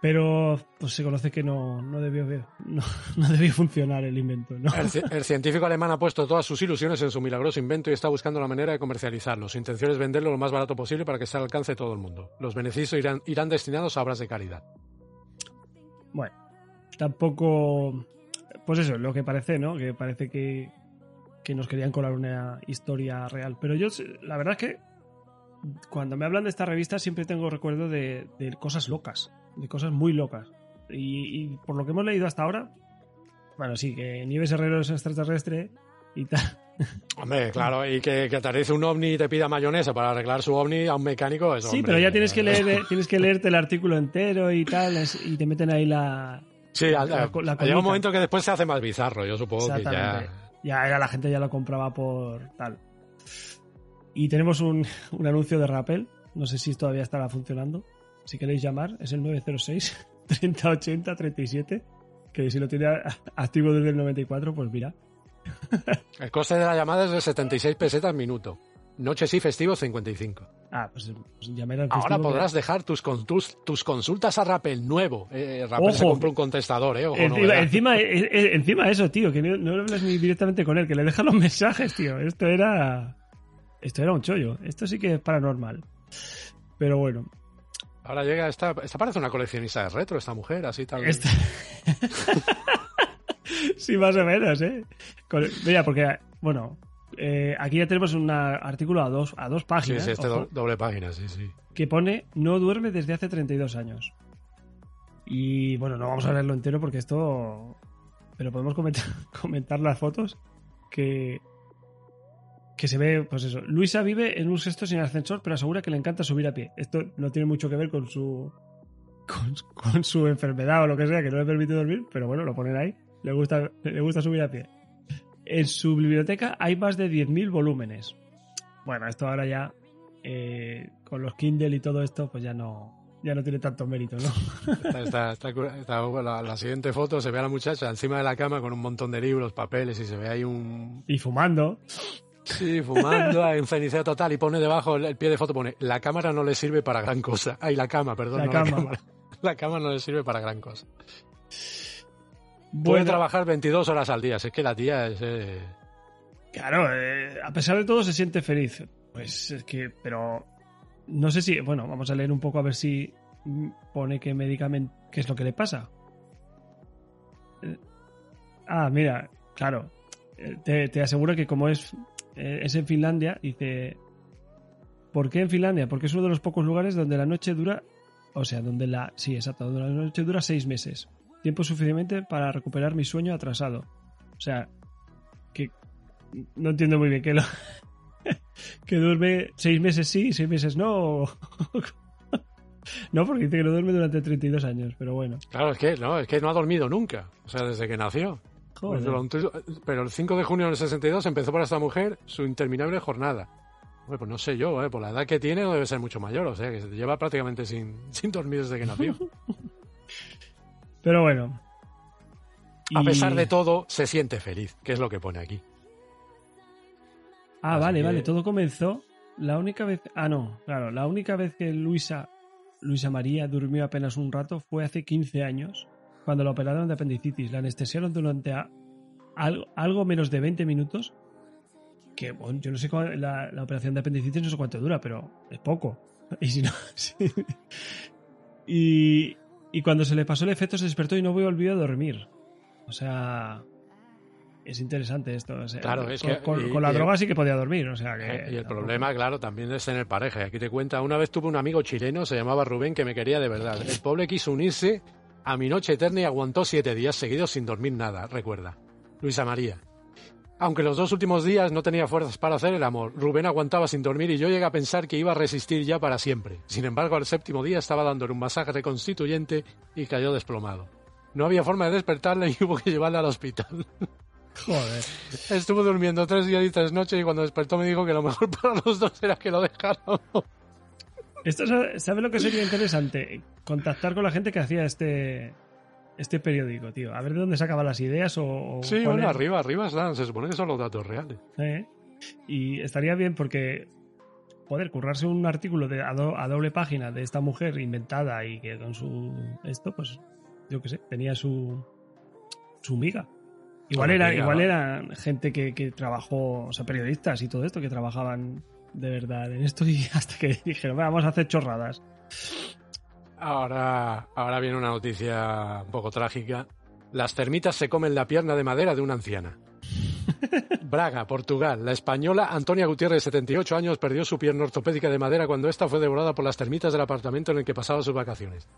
Pero pues se conoce que no, no debió no, no debió funcionar el invento, ¿no? El, ci- el científico alemán ha puesto todas sus ilusiones en su milagroso invento y está buscando la manera de comercializarlo. Su intención es venderlo lo más barato posible para que al alcance de todo el mundo. Los beneficios irán, irán destinados a obras de caridad. Bueno, tampoco. Pues eso, lo que parece, ¿no? Que parece que, que nos querían colar una historia real. Pero yo, la verdad es que cuando me hablan de esta revista siempre tengo recuerdo de, de cosas locas, de cosas muy locas. Y, y por lo que hemos leído hasta ahora, bueno, sí, que Nieves Herrero es extraterrestre y tal. Hombre, claro, y que, que aterrice un ovni y te pida mayonesa para arreglar su ovni a un mecánico, eso, Sí, hombre, pero ya tienes que eh, leer, tienes que leerte el artículo entero y tal, y te meten ahí la, Sí, la- la llega un momento que después se hace más bizarro, yo supongo que ya... Ya, ya la gente ya lo compraba por tal. Y tenemos un, un anuncio de Rappel. No sé si todavía estará funcionando. Si queréis llamar, es el 906 3080 37. Que si lo tiene activo desde el 94, pues mira. El coste de la llamada es de 76 pesetas minuto. Noches y festivos 55. Ah, pues, pues llamar al Ahora podrás dejar tus, con- tus, tus consultas a Rappel nuevo. Eh, Rappel se Ojo. compró un contestador, ¿eh? Ojo, Encima, eh, eh, encima eso, tío, que no, no hablas ni directamente con él, que le dejan los mensajes, tío. Esto era. Esto era un chollo. Esto sí que es paranormal. Pero bueno. Ahora llega esta, esta parece una coleccionista de retro, esta mujer, así tal. Esta... sí, más o menos, ¿eh? Con- Mira, porque, bueno, eh, aquí ya tenemos un artículo a dos, a dos Sí, páginas sí, este ojo, do- doble página, sí, sí. que pone no duerme desde hace 32 años. Y bueno, no vamos a leerlo entero porque esto... Pero podemos comentar, comentar las fotos que... Que se ve, pues eso. Luisa vive en un sexto sin ascensor, pero asegura que le encanta subir a pie. Esto no tiene mucho que ver con su. Con, con su enfermedad o lo que sea, que no le permite dormir, pero bueno, lo ponen ahí. Le gusta, le gusta subir a pie. En su biblioteca hay más de 10.000 volúmenes. Bueno, esto ahora ya, eh, con los Kindle y todo esto, pues ya no, ya no tiene tanto mérito, ¿no? Está- está- está la, la siguiente foto se ve a la muchacha encima de la cama con un montón de libros, papeles y se ve ahí un... Y fumando. Sí, fumando, hay un cenicero total y pone debajo el, el pie de foto, pone la cámara no le sirve para gran cosa. Ay, la cama, perdón. La no cama. cámara. La cama no le sirve para gran cosa. Puede Bueno, trabajar 22 horas al día, si es que la tía es... eh, Claro, eh, a pesar de todo se siente feliz. Pues es que, pero no sé si, bueno, vamos a leer un poco a ver si pone qué medicamento, qué es lo que le pasa. Eh, Ah, mira, claro, te, te aseguro que como es, es en Finlandia, dice, ¿por qué en Finlandia? Porque es uno de los pocos lugares donde la noche dura, o sea, donde la, sí, exacto, donde la noche dura seis meses. Tiempo suficiente para recuperar mi sueño atrasado. O sea, que no entiendo muy bien que lo que duerme seis meses sí, seis meses no. no, porque dice que no duerme durante 32 años, pero bueno. Claro, es que no, es que no ha dormido nunca. O sea, desde que nació. Joder. Pero el 5 de junio del 62 empezó para esta mujer su interminable jornada. Hombre, pues no sé yo, ¿eh? por la edad que tiene no debe ser mucho mayor, o sea, que se lleva prácticamente sin, sin dormir desde que nació. Pero bueno. A Y- pesar de todo, se siente feliz, que es lo que pone aquí. Ah, Así vale, que- vale, todo comenzó. La única vez. Ah, no, claro, la única vez que Luisa, Luisa María durmió apenas un rato fue hace 15 años, cuando la operaron de apendicitis. La anestesiaron durante a- algo, algo menos de 20 minutos. Que, bueno, yo no sé cuál- la, la operación de apendicitis, no sé cuánto dura, pero es poco. Y si no. sí. Y, y cuando se le pasó el efecto, se despertó y no volvió a dormir. O sea. Es interesante esto. o sea, Claro, es con, que- con- y- con la y- droga sí que podía dormir. O sea que. Eh, y el problema, claro, también es tener pareja. Y Aquí te cuenta, una vez tuve un amigo chileno, se llamaba Rubén, que me quería de verdad. El pobre quiso unirse a mi noche eterna y aguantó siete días seguidos sin dormir nada, recuerda. Luisa María. Aunque los dos últimos días no tenía fuerzas para hacer el amor, Rubén aguantaba sin dormir y yo llegué a pensar que iba a resistir ya para siempre. Sin embargo, al séptimo día estaba dándole un masaje reconstituyente y cayó desplomado. No había forma de despertarle y hubo que llevarla al hospital. Joder. Estuvo durmiendo tres días y tres noches y cuando despertó me dijo que lo mejor para los dos era que lo dejáramos. Esto, ¿Sabes lo que sería interesante? Contactar con la gente que hacía este este periódico, tío. A ver de dónde sacaban las ideas o. o Sí, bueno, arriba, arriba están. Se supone que son los datos reales. ¿eh? Y estaría bien porque poder currarse un artículo de, a, do- a doble página de esta mujer inventada y que con su esto, pues yo qué sé, tenía su su miga. Igual era, igual ¿no? eran gente que, que trabajó, o sea, periodistas y todo esto que trabajaban de verdad en esto y hasta que dijeron, "Va, vamos a hacer chorradas. Ahora, ahora viene una noticia un poco trágica. Las termitas se comen la pierna de madera de una anciana. Braga, Portugal. La española Antonia Gutiérrez, 78 años, perdió su pierna ortopédica de madera cuando esta fue devorada por las termitas del apartamento en el que pasaba sus vacaciones.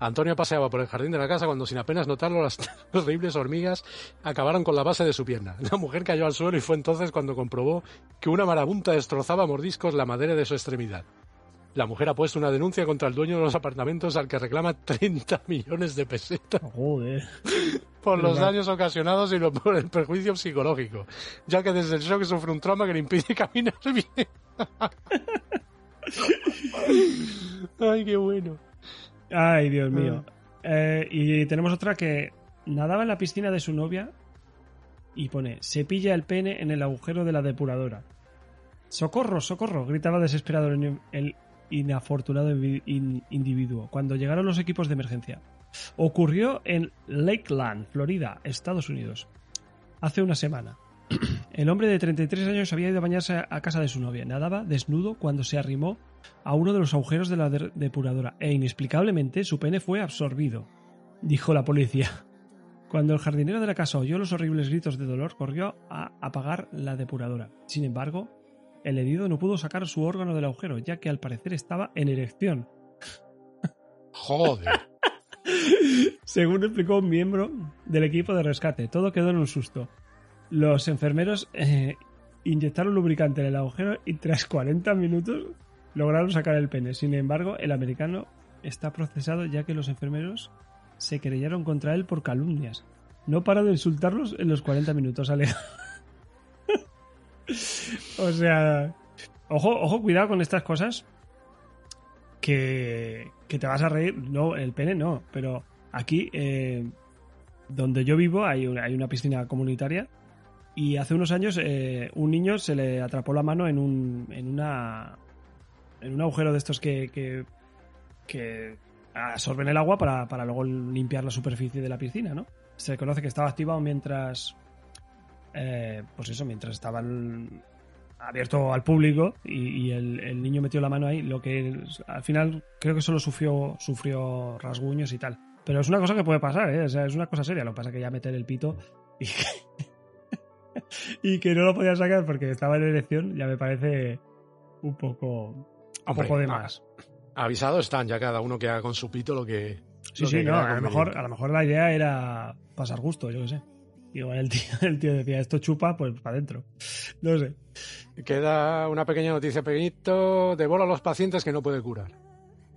Antonia paseaba por el jardín de la casa cuando, sin apenas notarlo, las horribles hormigas acabaron con la base de su pierna. La mujer cayó al suelo y fue entonces cuando comprobó que una marabunta destrozaba a mordiscos la madera de su extremidad. La mujer ha puesto una denuncia contra el dueño de los apartamentos al que reclama 30 millones de pesetas Joder. por los daños ocasionados y lo- por el perjuicio psicológico, ya que desde el shock sufre un trauma que le impide caminar bien. Ay, qué bueno. Ay, Dios mío. Eh, y tenemos otra que nadaba en la piscina de su novia y pone, se pilla el pene en el agujero de la depuradora. ¡Socorro, socorro! gritaba desesperado el, el inafortunado individuo cuando llegaron los equipos de emergencia. Ocurrió en Lakeland, Florida, Estados Unidos. Hace una semana. El hombre de 33 años había ido a bañarse a casa de su novia. Nadaba desnudo cuando se arrimó a uno de los agujeros de la de- depuradora e inexplicablemente su pene fue absorbido, dijo la policía. Cuando el jardinero de la casa oyó los horribles gritos de dolor, corrió a apagar la depuradora. Sin embargo, el herido no pudo sacar su órgano del agujero, ya que al parecer estaba en erección. Joder. Según explicó un miembro del equipo de rescate, todo quedó en un susto. Los enfermeros eh, inyectaron lubricante en el agujero y tras 40 minutos lograron sacar el pene. Sin embargo, el americano está procesado ya que los enfermeros se querellaron contra él por calumnias. No para de insultarlos en los 40 minutos, Ale. o sea, ojo, ojo, cuidado con estas cosas que, que te vas a reír. No, el pene no, pero aquí, eh, donde yo vivo, hay una, piscina comunitaria y hace unos años eh, un niño se le atrapó la mano en un, en una, en un agujero de estos que, que, que absorben el agua para, para luego limpiar la superficie de la piscina, ¿no? Se conoce que estaba activado mientras, eh, pues eso, mientras estaban abierto al público y, y el, el niño metió la mano ahí, lo que al final creo que solo sufrió, sufrió rasguños y tal. Pero es una cosa que puede pasar, ¿eh? O sea, es una cosa seria. Lo que pasa es que ya meter el pito y, y que no lo podía sacar porque estaba en erección ya me parece un poco, un Hombre, poco de a- más. Avisados están ya cada uno que haga con su pito lo que. Sí, lo sí, que no, a lo, mejor, a lo mejor la idea era pasar gusto, yo qué sé. Igual el tío, el tío decía, esto chupa, pues para adentro. No sé. Queda una pequeña noticia pequeñito. Devora a los pacientes que no puede curar.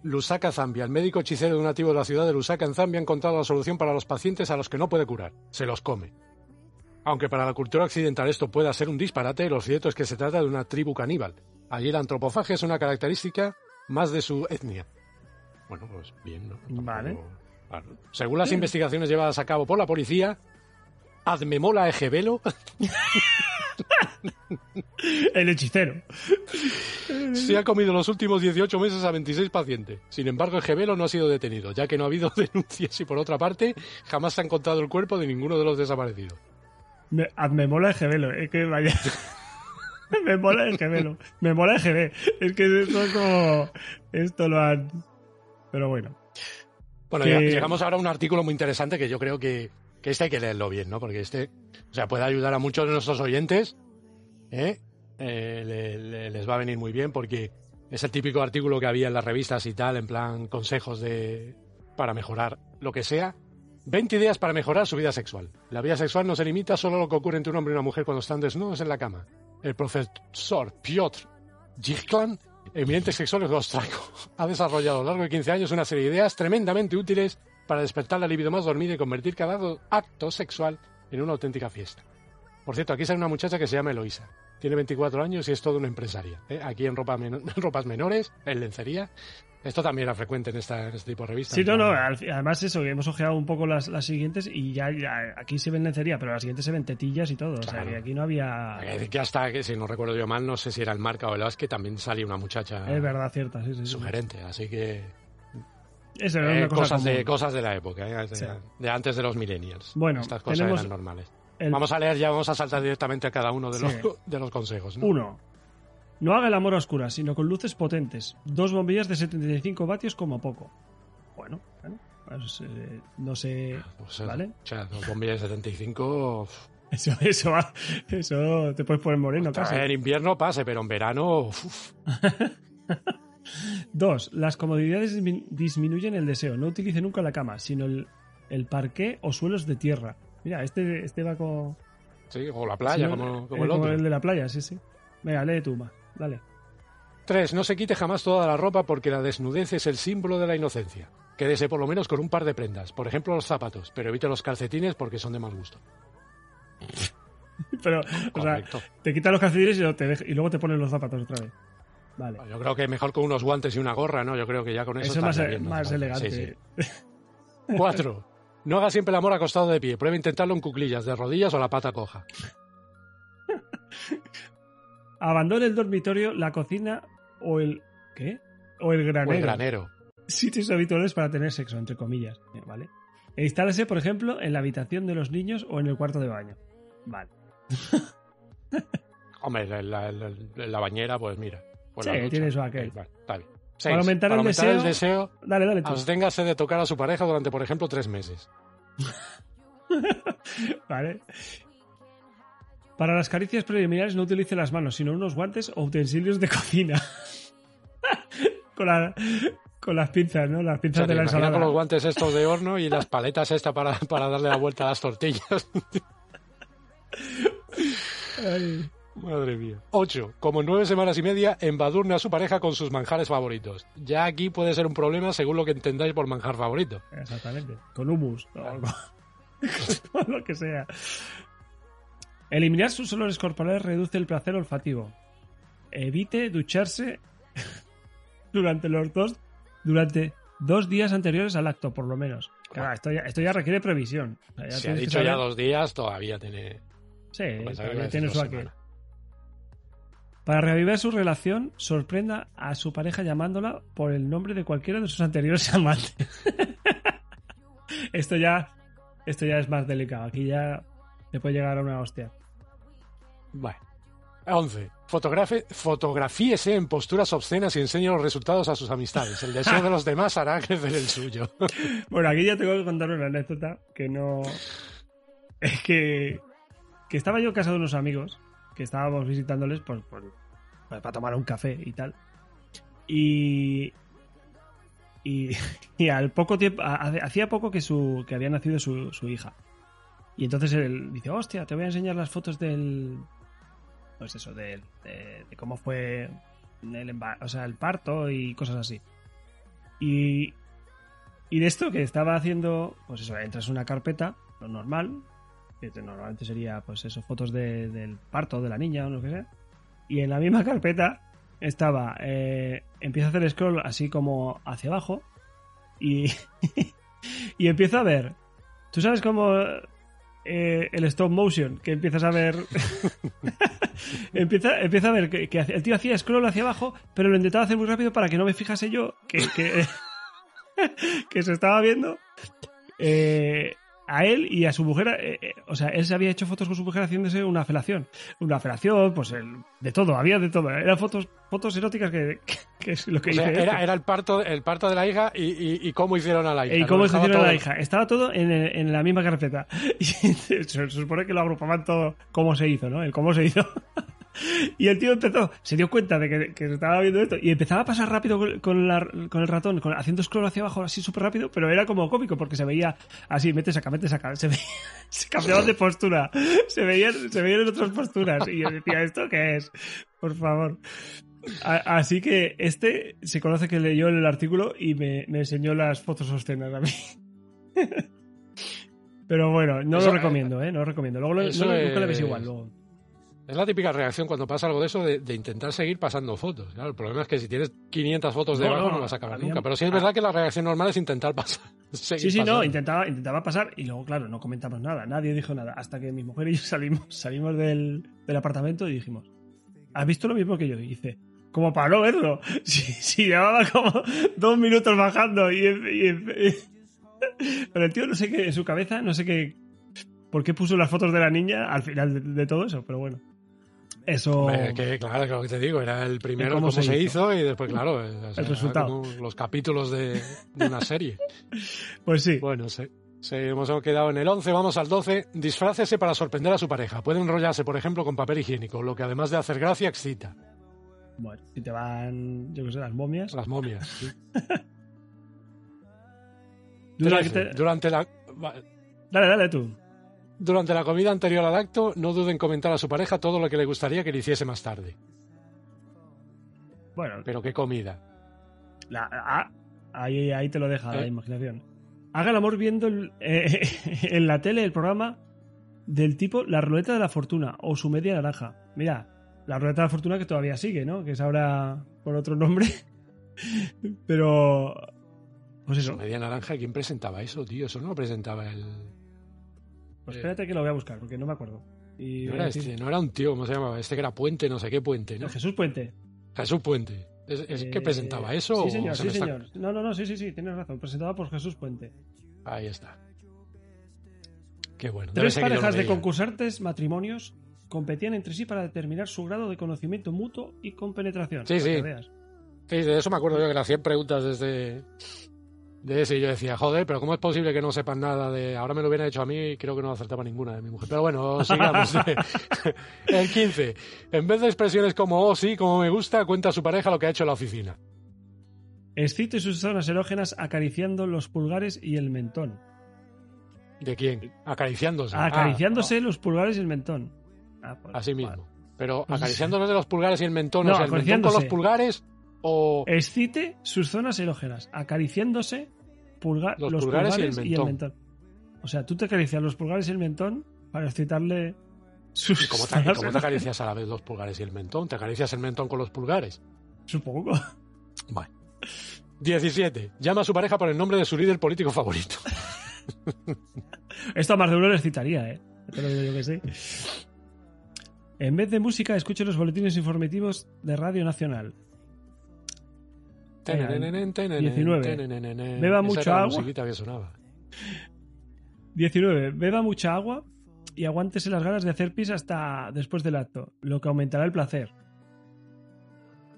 Lusaka, Zambia. El médico hechicero de un nativo de la ciudad de Lusaka, en Zambia, ha encontrado la solución para los pacientes a los que no puede curar. Se los come. Aunque para la cultura occidental esto pueda ser un disparate, lo cierto es que se trata de una tribu caníbal. Allí la antropofagia es una característica más de su etnia. Bueno, pues bien, ¿no? Tampoco- Vale. Según las investigaciones llevadas a cabo por la policía, Admemola Ejebelo El hechicero. se ha comido los últimos 18 meses a 26 pacientes. Sin embargo, el gemelo no ha sido detenido, ya que no ha habido denuncias y, por otra parte, jamás se ha encontrado el cuerpo de ninguno de los desaparecidos. Me, me mola el gemelo, es que vaya. me mola el gemelo. Me mola GB. Es que esto es como. Esto lo han. Pero bueno. Bueno, Que- llegamos ahora a un artículo muy interesante que yo creo que, que este hay que leerlo bien, ¿no? Porque este, o sea, puede ayudar a muchos de nuestros oyentes, ¿eh? Eh, le- le- les va a venir muy bien porque es el típico artículo que había en las revistas y tal, en plan consejos de para mejorar lo que sea. 20 ideas para mejorar su vida sexual. La vida sexual no se limita solo a lo que ocurre entre un hombre y una mujer cuando están desnudos en la cama. El profesor Piotr Jichklan, eminente sexólogo austriaco, ha desarrollado a lo largo de 15 años una serie de ideas tremendamente útiles para despertar la libido más dormida y convertir cada acto sexual en una auténtica fiesta. Por cierto, aquí sale una muchacha que se llama Eloisa. Tiene 24 años y es toda una empresaria. ¿eh? Aquí en ropa men- ropas menores, en lencería. Esto también era frecuente en, esta, en este tipo de revistas. Sí, no, no. Además, eso, que hemos ojeado un poco las, las siguientes y ya, ya aquí se ven lencería, pero las siguientes se ven tetillas y todo. O sea, Claro. que aquí no había. Hay que hasta que, si no recuerdo yo mal, no sé si era el marca o el que también salía una muchacha Es verdad, cierta, sí, sí. sí. sugerente. Así que Eso era Eh, una cosa cosas, de, cosas de la época, ¿eh? de, Sí. de antes de los millennials. Bueno, Estas cosas eran normales. El Vamos a leer ya, vamos a saltar directamente a cada uno de los, Sí. de los consejos. ¿no? Uno. No haga el amor a oscuras, sino con luces potentes. Dos bombillas de 75 vatios como poco. Bueno, bueno, pues, eh, no sé. Pues, eh, ¿Vale? O sea, los bombillas de 75. uf, Eso, eso, eso te puedes poner moreno casi. en invierno pase, pero en verano. uf, Dos, las comodidades dismi- disminuyen el deseo. No utilice nunca la cama, sino el, el parqué o suelos de tierra. Mira, este, este va con. sí, o la playa, si no, como, eh, como el otro. de la playa, sí, sí. Venga, lee tú más. Dale. 3. No se quite jamás toda la ropa porque la desnudez es el símbolo de la inocencia. Quédese por lo menos con un par de prendas, por ejemplo los zapatos, pero evite los calcetines porque son de mal gusto. Pero, o sea, te quitas los calcetines y, te y luego te pones los zapatos otra vez. Vale. Yo creo que mejor con unos guantes y una gorra, ¿no? Yo creo que ya con eso, Eso es más, estaría bien, más elegante. sí, sí. Cuatro. No haga siempre el amor acostado de pie. Pruebe intentarlo en cuclillas, de rodillas o la pata coja. Abandone el dormitorio, la cocina o el. ¿Qué? O el O granero. el granero. Sitios habituales para tener sexo, entre comillas. ¿Vale? E instálese, por ejemplo, en la habitación de los niños o en el cuarto de baño. Vale. Hombre, la, la- la- la bañera, pues mira. Pues Sí, tiene su aquel. Vale, está bien. Para Seis. aumentar el el deseo- deseo, Dale, dale absténgase de tocar a su pareja durante, por ejemplo, tres meses. Vale. Para las caricias preliminares no utilice las manos, sino unos guantes o utensilios de cocina. con, la- con las pinzas, ¿no? Las O pinzas sea, de la ensalada. con los guantes estos de horno y las paletas esta para, para darle la vuelta a las tortillas. Ay. Madre mía. 8. Como en nueve semanas y media, embadurne a su pareja con sus manjares favoritos. Ya aquí puede ser un problema según lo que entendáis por manjar favorito. Exactamente. Con humus. o algo. Con lo que sea. Eliminar sus olores corporales reduce el placer olfativo. Evite ducharse durante los dos durante dos días anteriores al acto, por lo menos. Claro, esto, ya, esto ya requiere previsión. O ya Si ha dicho ya dos días, todavía tiene... Sí, todavía tiene su aquel. Para reavivar su relación, sorprenda a su pareja llamándola por el nombre de cualquiera de sus anteriores amantes. esto ya esto ya es más delicado. Aquí ya le puede llegar a una hostia. Bueno. 11. Fotografe, fotografíese en posturas obscenas y enseñe los resultados a sus amistades. El deseo de los demás hará crecer el suyo. Bueno, aquí ya tengo que contar una anécdota que no. Es que. Que estaba yo en casa de unos amigos estábamos visitándoles por, por- pues, para tomar un café y tal. Y. Y, al poco tiempo. Hacía poco que, su, que había nacido su, su hija. Y entonces él dice: Hostia, te voy a enseñar las fotos del. Pues eso, del- de, de cómo fue el, o sea, el parto y cosas así. Y, y de esto que estaba haciendo, pues eso, entras en una carpeta, lo normal, normalmente sería, pues eso, fotos de- del parto de la niña o lo que sea. Y en la misma carpeta estaba, eh, empieza a hacer scroll así como hacia abajo y, y empiezo a ver, tú sabes cómo eh, el stop motion, que empiezas a ver... empieza, empieza a ver que, el tío hacía scroll hacia abajo, pero lo intentaba hacer muy rápido para que no me fijase yo que, que, que se estaba viendo. Eh, a él y a su mujer. eh, eh, o sea, él se había hecho fotos con su mujer haciéndose una felación. Una felación, pues el- de todo, había de todo. Eran fotos, fotos eróticas que, que- que es lo que O sea, era, era el parto el parto de la hija y, y- y cómo hicieron a la hija. ¿Y cómo hicieron a la hija? Estaba todo en, el- en la misma carpeta. Y se, se supone que lo agrupaban todo cómo se hizo, ¿no? El cómo se hizo. Y el tío empezó, se dio cuenta de que, que se estaba viendo esto y empezaba a pasar rápido con, con la- con el ratón, con- haciendo scroll hacia abajo así súper rápido, pero era como cómico porque se veía así, mete, saca, mete, saca. Se, veía, se cambiaban de postura, se veían, se veían en otras posturas. Y yo decía, ¿esto qué es? Por favor. A- así que este se conoce que leyó el artículo y me, me enseñó las fotos obscenas a mí. Pero bueno, no Eso, lo recomiendo, ¿eh? No lo recomiendo. Luego lo- no, nunca le ves es- igual. Luego. Es la típica reacción cuando pasa algo de eso de, de intentar seguir pasando fotos. Claro, el problema es que si tienes 500 fotos No, debajo no, no, vas a acabar había- nunca. Pero sí es ah. verdad que la reacción normal es intentar pasar. Sí, sí, no, intentaba, intentaba pasar y luego, claro, no comentamos nada. Nadie dijo nada. Hasta que mi mujer y yo salimos, salimos del, del apartamento y dijimos, ¿has visto lo mismo que yo? Y dice, como para no verlo. Si, si llevaba como dos minutos bajando y, y- Pero el tío no sé qué, en su cabeza, no sé qué... ¿Por qué puso las fotos de la niña al final de, de todo eso? Pero bueno. Eso... Hombre, que claro, que lo que te digo, era el primero cómo cómo, se hizo. hizo. y después, claro, o sea, era resultado. los capítulos de, de una serie. Pues sí. Bueno, sí. Sí, hemos quedado en el 11, vamos al 12. Disfrácese para sorprender a su pareja. Puede enrollarse, por ejemplo, con papel higiénico, lo que además de hacer gracia, excita. Bueno, si te van, yo qué sé, las momias. Las momias. sí. Durante, 13. Durante la... Dale, dale tú. Durante la comida anterior al acto, no duden en comentar a su pareja todo lo que le gustaría que le hiciese más tarde. Bueno, Pero qué comida. la- ah, ahí, ahí te lo deja la ¿Eh? imaginación. Haga el amor viendo el- eh, en la tele el programa del tipo La Ruleta de la Fortuna o su media naranja. Mira, la Ruleta de la Fortuna que todavía sigue, ¿no? Que es ahora por otro nombre. Pero. Pues eso. Su media naranja, ¿quién presentaba eso, tío? Eso no lo presentaba el. Pues espérate que lo voy a buscar, porque no me acuerdo. Y No era, decir- este, no era un tío, ¿cómo se llamaba? Este que era Puente, no sé qué Puente, ¿no? Jesús Puente. Jesús Puente. ¿Es, es que Eh, presentaba eso? Sí, o señor, se sí, está- señor. No, no, no, sí, sí, sí, tienes razón. Presentado por Jesús Puente. Ahí está. Qué bueno. Tres parejas de concursantes, matrimonios, competían entre sí para determinar su grado de conocimiento mutuo y compenetración. Sí, sí. Sí, de eso me acuerdo yo que le hacían preguntas desde de ese y yo decía, joder, pero ¿cómo es posible que no sepan nada de... Ahora me lo hubieran hecho a mí y creo que no acertaba ninguna de mi mujer. Pero bueno, sigamos. El 15. En vez de expresiones como, oh, sí, como me gusta, cuenta a su pareja lo que ha hecho en la oficina. Excite sus zonas erógenas acariciando los pulgares y el mentón. ¿De quién? Acariciándose. Ah, Acariciándose los pulgares y el mentón. Ah, pues, así vale. mismo. Pero Pues- acariciándose de los pulgares y el mentón, No, o sea, el mentón con los pulgares o... Excite sus zonas erógenas, acariciándose pulga- Los los, pulgares pulgares, y el y el mentón. O sea, tú te acaricias los pulgares y el mentón para excitarle sus ¿Y cómo te, zonas cómo te acaricias a la vez los pulgares y el mentón? ¿Te acaricias el mentón con los pulgares? Supongo. Bueno. 17. Llama a su pareja por el nombre de su líder político favorito. Esto a más de uno les citaría, ¿eh? Te lo digo yo que sí. En vez de música, escuche los boletines informativos de Radio Nacional. Tenenenen, tenenen, 19. tenenenen. Beba mucha agua. que sonaba. 19. Beba mucha agua y aguántese las ganas de hacer pis hasta después del acto, lo que aumentará el placer.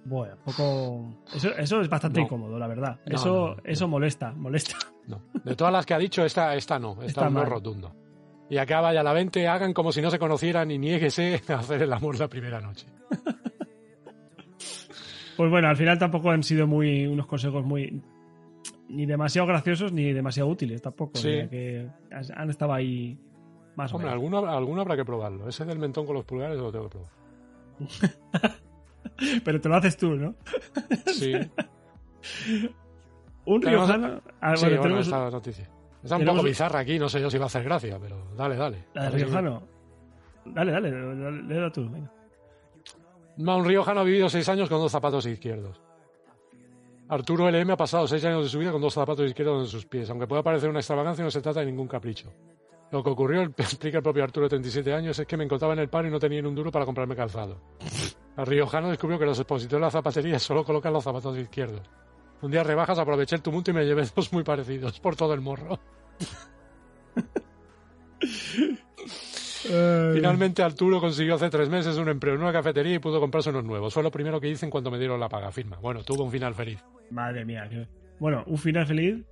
Bueno, poco. Eso, eso es bastante No. incómodo, la verdad. No, eso, no, eso molesta, molesta. De todas las que ha dicho, esta, esta no. Esta, Está no es rotundo. Y acaba ya la 20. Hagan como si no se conocieran y niéguese a hacer el amor la primera noche. Pues bueno, al final tampoco han sido muy unos consejos muy ni demasiado graciosos ni demasiado útiles tampoco. Sí. o que han estado ahí más o Hombre, menos. alguno, alguno habrá que probarlo. Ese del mentón con los pulgares lo tengo que probar. Pero te lo haces tú, ¿no? Sí, Un riojano. Ah, sí bueno, bueno, esta noticia. Está un tenemos- poco bizarra aquí, no sé yo si va a hacer gracia, pero dale, dale. la de A ver si- riojano. Dale, dale, dale, dale tú. venga. No, un riojano ha vivido seis años con dos zapatos izquierdos. Arturo LM ha pasado seis años de su vida con dos zapatos izquierdos en sus pies. Aunque pueda parecer una extravagancia, no se trata de ningún capricho. Lo que ocurrió, explica el propio Arturo de 37 años, es que me encontraba en el paro y no tenía ni un duro para comprarme calzado. El riojano descubrió que los expositores de la zapatería solo colocan los zapatos izquierdos. Un día rebajas, aproveché el tumulto y me llevé dos muy parecidos por todo el morro. Finalmente Arturo consiguió hace tres meses un empleo en una cafetería y pudo comprarse unos nuevos. Fue lo primero que hice en cuanto me dieron la paga firma. Bueno, tuvo un final feliz. Madre mía. Bueno, un final feliz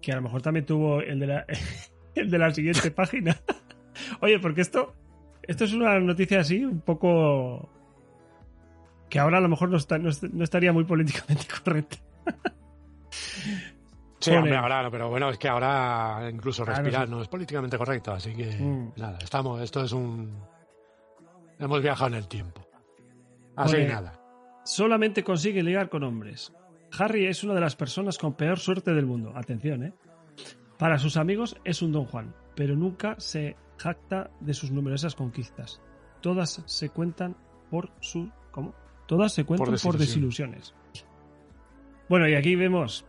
que a lo mejor también tuvo el de la, el de la siguiente página. Oye, porque esto, esto es una noticia así, un poco que ahora a lo mejor no, está- no no estaría muy políticamente correcta. Sí, hombre, ahora no, pero bueno, es que ahora incluso Ah, respirar no es políticamente correcto, así que Mm. nada, estamos, esto es un... Hemos viajado en el tiempo. Así nada. Solamente consigue ligar con hombres. Harry es una de las personas con peor suerte del mundo. Atención, ¿eh? Para sus amigos es un don Juan, pero nunca se jacta de sus numerosas conquistas. Todas se cuentan por su... ¿Cómo? Todas se cuentan por, desilusiones. Bueno, y aquí vemos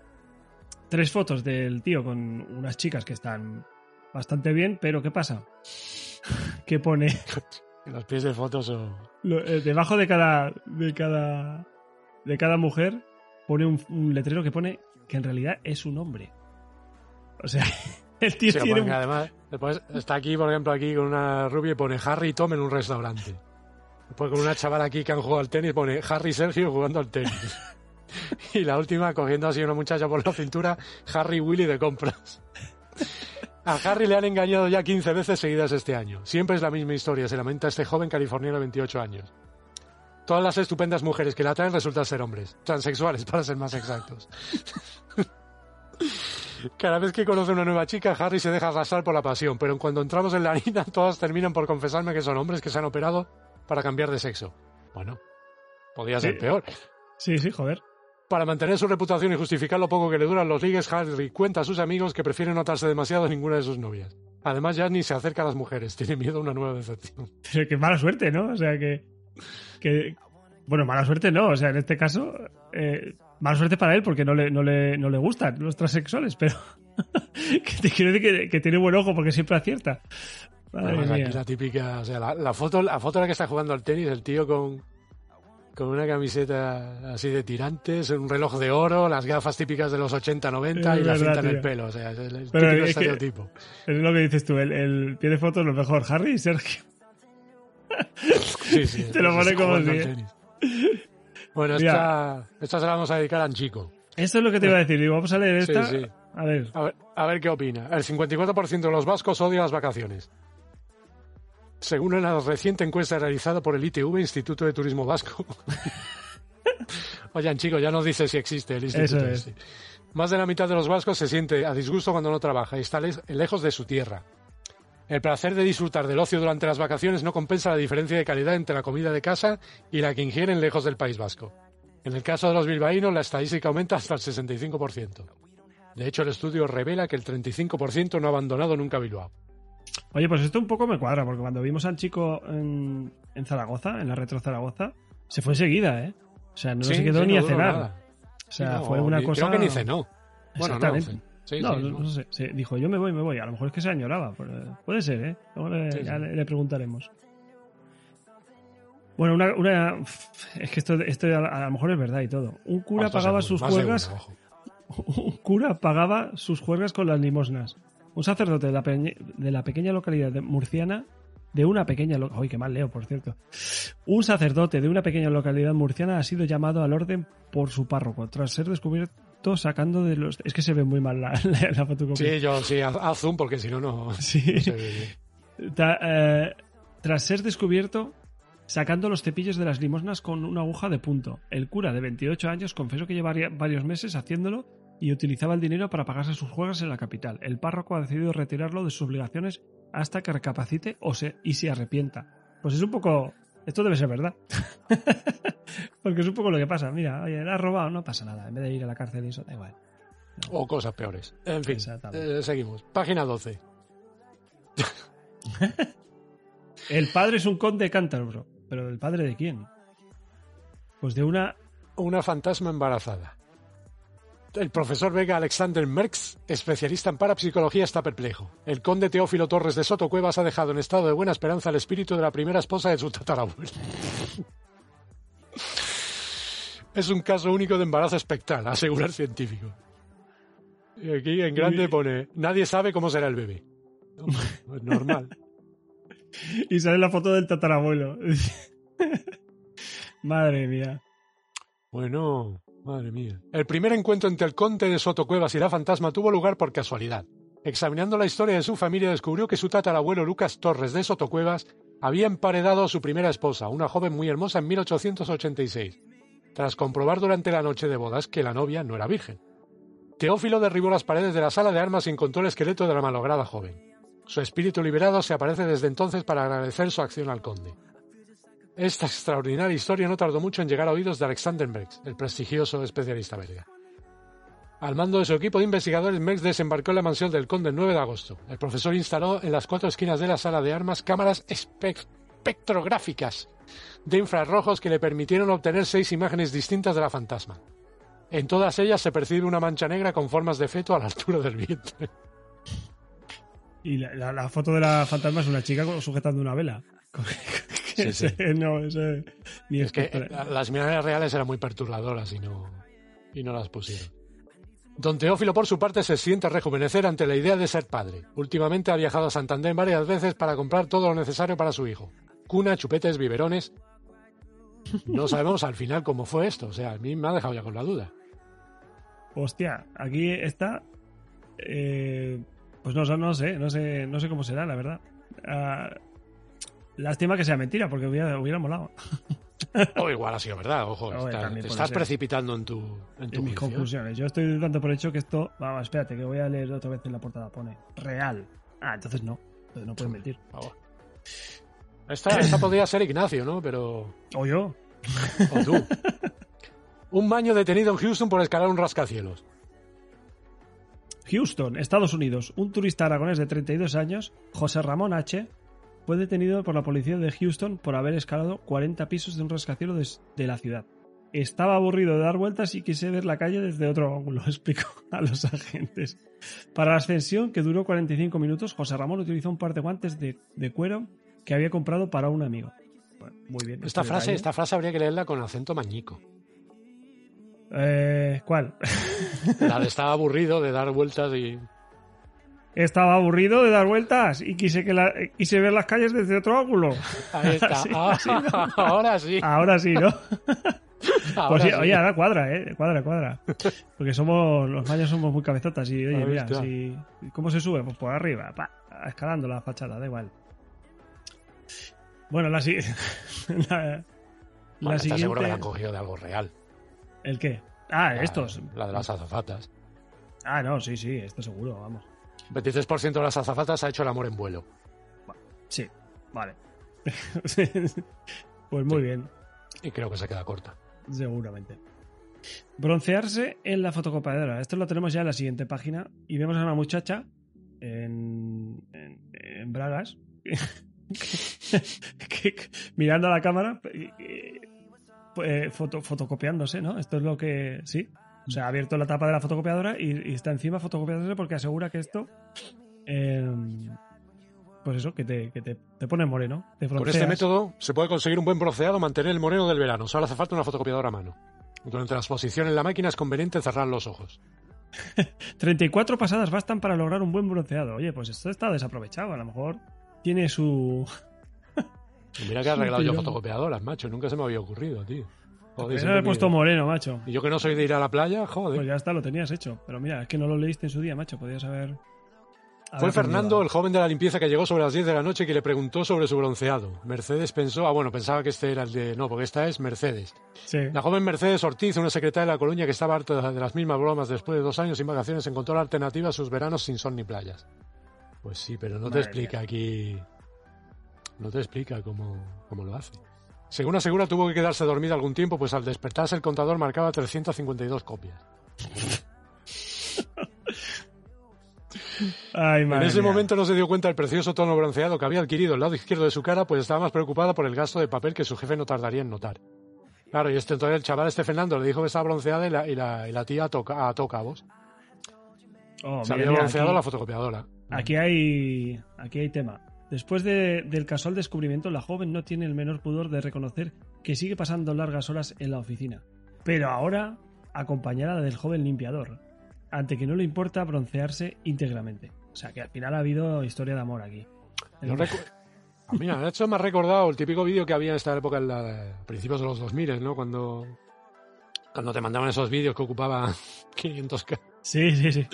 tres fotos del tío con unas chicas que están bastante bien, pero ¿qué pasa? Que pone Los pies de fotos o... eh, debajo de cada de cada de cada mujer pone un, un letrero que pone que en realidad es un hombre. O sea, el tío Sí, tiene un- además, después está aquí, por ejemplo, aquí con una rubia y pone Harry y Tom en un restaurante. Después con una chavala aquí que han jugado al tenis pone Harry y Sergio jugando al tenis. y la última cogiendo así a una muchacha por la cintura, Harry Willy de compras. A Harry le han engañado ya 15 veces seguidas este año. Siempre es la misma historia, se lamenta este joven californiano de 28 años. Todas las estupendas mujeres que la traen resultan ser hombres, transexuales para ser más exactos. Cada vez que conoce una nueva chica, Harry se deja arrastrar por la pasión, pero cuando entramos en la harina, todas terminan por confesarme que son hombres que se han operado para cambiar de sexo. Bueno, podía ser Sí. peor. Sí, sí, joder. Para mantener su reputación y justificar lo poco que le duran los ligues, Harry cuenta a sus amigos que prefiere notarse demasiado a ninguna de sus novias. Además, ya ni se acerca a las mujeres, tiene miedo a una nueva decepción. Pero qué mala suerte, ¿no? O sea, que. que bueno, mala suerte no. O sea, en este caso, eh, mala suerte para él porque no le, no le, no le gustan los transexuales, pero. que te quiero decir que, que tiene buen ojo porque siempre acierta. Madre mía. aquí la típica, o sea, la, la foto, la foto en la que está jugando al tenis, el tío con, con una camiseta así de tirantes, un reloj de oro, las gafas típicas de los 80-90 Es y la cinta en el pelo. O sea, es el, Pero que- estereotipo. Es lo que dices tú, el, el tiene fotos lo mejor, Harry y Sergio. Sí, sí, Te lo pone como si, ¿eh? tenis. Bueno, esta, esta se la vamos a dedicar a Anchico. Esto es lo que te iba a decir. Digo, vamos a leer Sí, esta. sí. A ver. A ver, a ver qué opina. El 54% de los vascos odia las vacaciones. Según una reciente encuesta realizada por el ITV, Instituto de Turismo Vasco. Oigan, chicos, ya nos dice si existe el instituto. Es. Más de la mitad de los vascos se siente a disgusto cuando no trabaja y está lejos de su tierra. El placer de disfrutar del ocio durante las vacaciones no compensa la diferencia de calidad entre la comida de casa y la que ingieren lejos del País Vasco. En el caso de los bilbaínos, la estadística aumenta hasta el 65%. De hecho, el estudio revela que el 35% no ha abandonado nunca Bilbao. Oye, pues esto un poco me cuadra, porque cuando vimos al chico en, en Zaragoza, en la retro Zaragoza, se fue enseguida, ¿eh? O sea, no Sí, se quedó sí, ni no a cenar. nada. O sea, No, fue una ni- cosa. Creo que ni cenó. Bueno, no, Exactamente. no, no, sé. Dijo, yo me voy, me voy. A lo mejor es que se añoraba. pero Puede ser, ¿eh? Luego le, Sí, ya sí. le, le preguntaremos. Bueno, una, una- Es que esto, esto a, lo mejor es verdad y todo. Un cura pagaba seguro, sus juergas ojo. un cura pagaba sus juergas con las limosnas. Un sacerdote de la, peñe- de la pequeña localidad de murciana, de una pequeña ¡Ay, qué mal leo, por cierto! Un sacerdote de una pequeña localidad murciana ha sido llamado al orden por su párroco tras ser descubierto sacando de los. Es que se ve muy mal la, la, la fotocopia. Sí, yo sí, haz, haz zoom porque si no, no Sí. no se ve bien. Ta- eh, tras ser descubierto sacando los cepillos de las limosnas con una aguja de punto. El cura de 28 años confesó que llevaría varios meses haciéndolo y utilizaba el dinero para pagarse sus juegas en la capital. El párroco ha decidido retirarlo de sus obligaciones hasta que recapacite o se, y se arrepienta. Pues es un poco... Esto debe ser verdad. Porque es un poco lo que pasa. Mira, oye, la has robado, no pasa nada. En vez de ir a la cárcel y eso, da igual. O cosas peores. En fin, eh, seguimos. Página 12. El padre es un conde de Canterbury. ¿Pero el padre de quién? Pues de una Una fantasma embarazada. El profesor Vega Alexander Merckx, especialista en parapsicología, está perplejo. El conde Teófilo Torres de Soto Cuevas ha dejado en estado de buena esperanza el espíritu de la primera esposa de su tatarabuelo. Es un caso único de embarazo espectral, asegura el científico. Y aquí en grande pone, nadie sabe cómo será el bebé. No, pues normal. Y sale la foto del tatarabuelo. Madre mía. Bueno, El primer encuentro entre el conde de Sotocuevas y la fantasma tuvo lugar por casualidad. Examinando la historia de su familia descubrió que su tatarabuelo Lucas Torres de Sotocuevas había emparedado a su primera esposa, una joven muy hermosa, en 1886, tras comprobar durante la noche de bodas que la novia no era virgen. Teófilo derribó las paredes de la sala de armas y encontró el esqueleto de la malograda joven. Su espíritu liberado se aparece desde entonces para agradecer su acción al conde. Esta extraordinaria historia no tardó mucho en llegar a oídos de Alexander Merckx, el prestigioso especialista belga. Al mando de su equipo de investigadores, Merckx desembarcó en la mansión del conde el 9 de agosto. El profesor instaló en las cuatro esquinas de la sala de armas cámaras espe- espectrográficas de infrarrojos que le permitieron obtener seis imágenes distintas de la fantasma. En todas ellas se percibe una mancha negra con formas de feto a la altura del vientre. Y la, la- foto de la fantasma es una chica sujetando una vela. Sí, sí. no, eso ni Es que eh, las imágenes reales eran muy perturbadoras y no, y no las pusieron. Don Teófilo, por su parte, se siente rejuvenecer ante la idea de ser padre. Últimamente ha viajado a Santander varias veces para comprar todo lo necesario para su hijo. Cuna, chupetes, biberones. No sabemos al final cómo fue esto. O sea, a mí me ha dejado ya con la duda. Hostia, aquí está. eh, pues no, no sé, no sé, no sé cómo será, la verdad. Ah, lástima que sea mentira, porque hubiera, hubiera molado. O igual ha sido verdad, ojo. Oye, está- te estás ser. precipitando en tu, en tu En mis juicio. conclusiones. Yo estoy dando por hecho que esto. Vamos, espérate, que voy a leer otra vez en la portada. Pone real. Ah, entonces no. Entonces no pueden mentir. Favor. Esta, esta podría ser Ignacio, ¿no? Pero O yo. O tú. Un maño detenido en Houston por escalar un rascacielos. Houston, Estados Unidos. Un turista aragonés de 32 años, José Ramón H., fue detenido por la policía de Houston por haber escalado 40 pisos de un rascacielos de, la ciudad. Estaba aburrido de dar vueltas y quise ver la calle desde otro ángulo, explicó a los agentes. Para la ascensión, que duró 45 minutos, José Ramón utilizó un par de guantes de, cuero que había comprado para un amigo. muy bien. Esta frase, esta frase habría que leerla con acento mañico. Eh, ¿Cuál? La de estaba aburrido de dar vueltas y. Estaba aburrido de dar vueltas y quise, que la, quise ver las calles desde otro ángulo. Ahí está. Ah, ahora sí. Ahora sí, ¿no? pues sí, oye, ahora cuadra, ¿eh? Cuadra, cuadra. Porque somos, los mayos somos muy cabezotas y, oye, mira, si, ¿cómo se sube? Pues por arriba, pa, escalando la fachada, da igual. Bueno, la, la, la siguiente... seguro que la han cogido de algo real. ¿El qué? Ah, estos. La de las azafatas. Ah, no, sí, sí, esto seguro, vamos. 23% de las azafatas ha hecho el amor en vuelo. Sí, vale. pues muy bien. Y creo que se queda corta. Seguramente. Broncearse en la fotocopiadora. Esto lo tenemos ya en la siguiente página. Y vemos a una muchacha en, en, Bragas. mirando a la cámara eh, foto, fotocopiándose, ¿no? Esto es lo que. Sí. O sea, ha abierto la tapa de la fotocopiadora y, está encima fotocopiándose porque asegura que esto. Em, pues eso, que te, que te, pone moreno. Con este método se puede conseguir un buen bronceado, mantener el moreno del verano. Solo hace falta una fotocopiadora a mano. Durante la exposición en la máquina es conveniente cerrar los ojos. 34 pasadas bastan para lograr un buen bronceado. Oye, pues esto está desaprovechado. A lo mejor tiene su, Mira que he arreglado yo fotocopiadoras, macho. Nunca se me había ocurrido, tío. Joder, me he puesto moreno, macho. Y yo que no soy de ir a la playa, joder. Pues ya está, lo tenías hecho. Pero mira, es que no lo leíste en su día, macho. Podías haber. Fue Fernando, el joven de la limpieza que llegó sobre las 10 de la noche y que le preguntó sobre su bronceado. Mercedes pensó, ah, bueno, pensaba que este era el de. No, porque esta es Mercedes. Sí. La joven Mercedes Ortiz, una secretaria de la Colonia que estaba harta de las mismas bromas después de dos años sin vacaciones, encontró la alternativa a sus veranos sin sol ni playas. Pues sí, pero no te explica aquí no te explica cómo, lo hace. Según asegura, tuvo que quedarse dormido algún tiempo, pues al despertarse el contador marcaba 352 copias. en ese momento no se dio cuenta del precioso tono bronceado que había adquirido el lado izquierdo de su cara, pues estaba más preocupada por el gasto de papel que su jefe no tardaría en notar. Claro, y este, entonces el chaval este Fernando le dijo que estaba bronceada y la, y la, tía toca, a cabos. Oh, se había bronceado la fotocopiadora. Aquí hay, aquí hay tema. Después del casual descubrimiento, la joven no tiene el menor pudor de reconocer que sigue pasando largas horas en la oficina, pero ahora acompañada del joven limpiador, ante que no le importa broncearse íntegramente. O sea que al final ha habido historia de amor aquí. Mira, de hecho me ha recordado el típico vídeo que había en esta época, en la, principios de los 2000, ¿no? Cuando, cuando te mandaban esos vídeos que ocupaban 500k. Sí, sí, sí.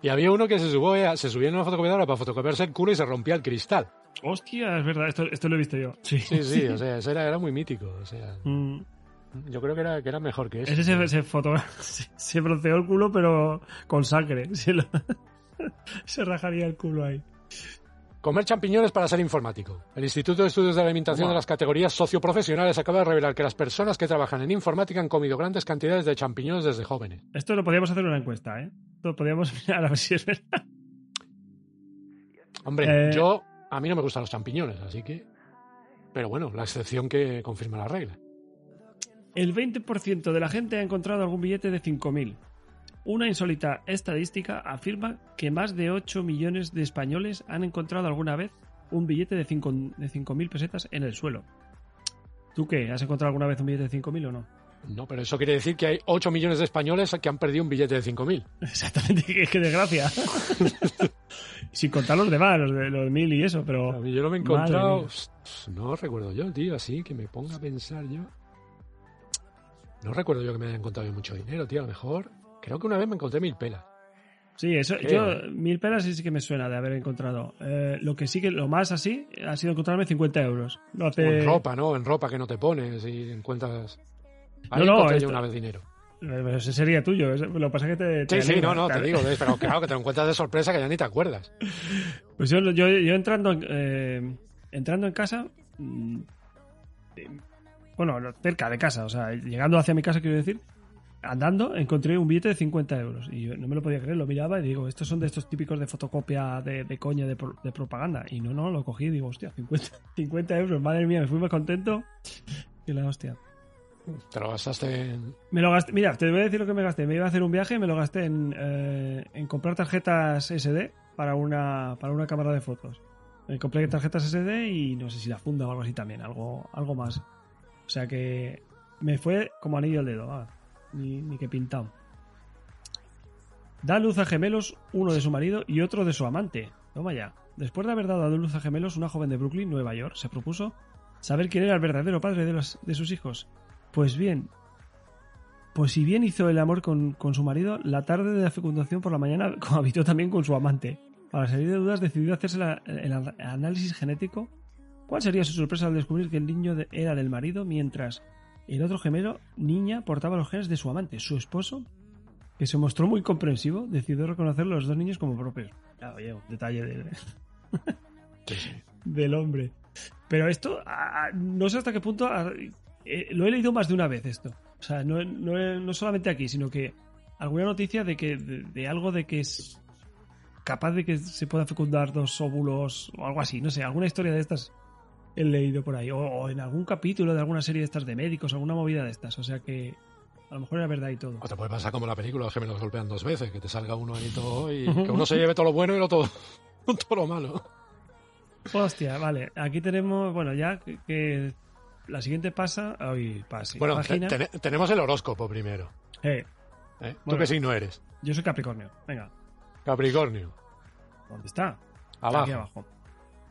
Y había uno que se, subió, se subía en una fotocopiadora para fotocopiarse el culo y se rompía el cristal. Hostia, es verdad, esto, lo he visto yo. Sí, sí, sí, o sea, eso era, muy mítico. O sea, mm. Yo creo que era, que era mejor que eso. Ese se, se, se, bronceó el culo, pero con sangre. Se, rajaría el culo ahí. Comer champiñones para ser informático. El Instituto de Estudios de la Alimentación de las categorías socioprofesionales acaba de revelar que las personas que trabajan en informática han comido grandes cantidades de champiñones desde jóvenes. Esto lo podríamos hacer en una encuesta, ¿eh? Esto podríamos mirar a ver si es verdad. Hombre, eh, yo. A mí no me gustan los champiñones, así que. Pero bueno, la excepción que confirma la regla. El 20% de la gente ha encontrado algún billete de 5.000. Una insólita estadística afirma que más de 8 millones de españoles han encontrado alguna vez un billete de 5.000 pesetas en el suelo. ¿Tú qué? ¿Has encontrado alguna vez un billete de 5.000 o no? No, pero eso quiere decir que hay 8 millones de españoles que han perdido un billete de 5.000. Exactamente, qué desgracia. Sin contar los demás, los de los mil y eso, pero... yo no me he encontrado... No recuerdo yo, tío, así que me ponga a pensar yo. No recuerdo yo que me haya encontrado mucho dinero, tío, a lo mejor... Creo que una vez me encontré mil pelas. Sí, eso, yo, mil pelas sí, que me suena de haber encontrado. Eh, lo que sí que, lo más así, ha sido encontrarme 50 euros. en ropa, ¿no? En ropa que no te pones y encuentras. Ahí no, no, yo una vez dinero. Pero ese sería tuyo. Lo que pasa es que te. sí, sí, no, no, te digo. Pero claro, que te lo encuentras de sorpresa que ya ni te acuerdas. Pues yo, yo, yo entrando, eh, entrando en casa. Mm, bueno, cerca de casa, o sea, llegando hacia mi casa, quiero decir andando encontré un billete de 50 euros y yo no me lo podía creer, lo miraba y digo, estos son de estos típicos de fotocopia de, de coña de, pro- de propaganda. Y no, no, lo cogí y digo, hostia, 50, 50 euros, madre mía, me fui más contento que la hostia. Te lo gastaste en... Me lo gasté, mira, te voy a decir lo que me gasté. Me iba a hacer un viaje me lo gasté en, eh, en comprar tarjetas SD para una, para una cámara de fotos. Me compré tarjetas SD y no sé si la funda o algo así también, algo, algo más. O sea que me fue como anillo al dedo, ah, ni, ni que pintado. Da luz a gemelos, uno de su marido y otro de su amante. Toma ya. Después de haber dado luz a gemelos, una joven de Brooklyn, Nueva York, se propuso saber quién era el verdadero padre de, los, de sus hijos. Pues bien, pues si bien hizo el amor con, con su marido, la tarde de la fecundación por la mañana cohabitó también con su amante. Para salir de dudas decidió hacerse el, an- análisis genético. ¿Cuál sería su sorpresa al descubrir que el niño era del marido mientras el otro gemelo, niña, portaba los genes de su amante, su esposo? Que se mostró muy comprensivo, decidió reconocer los dos niños como propios. Claro, oye, un detalle de- Sí, sí. del hombre. Pero esto, no sé hasta qué punto. eh, lo he leído más de una vez esto. O sea, no, no, no solamente aquí, sino que alguna noticia de que de, de algo de que es capaz de que se pueda fecundar dos óvulos o algo así. No sé, alguna historia de estas he leído por ahí. O, o en algún capítulo de alguna serie de estas de médicos, alguna movida de estas. O sea que a lo mejor era verdad y todo. O te puede pasar como la película, los gemelos golpean dos veces, que te salga uno ahí todo y que uno se lleve todo lo bueno y lo todo, todo lo malo. Hostia, vale. Aquí tenemos, bueno, ya que, que la siguiente pasa. Ay, pasa. Bueno, página. te- te- tenemos el horóscopo primero. Eh, ¿eh? ¿Tú Bueno. qué signo eres? yo soy Capricornio. Venga, Capricornio. ¿dónde está? Abajo. Aquí abajo.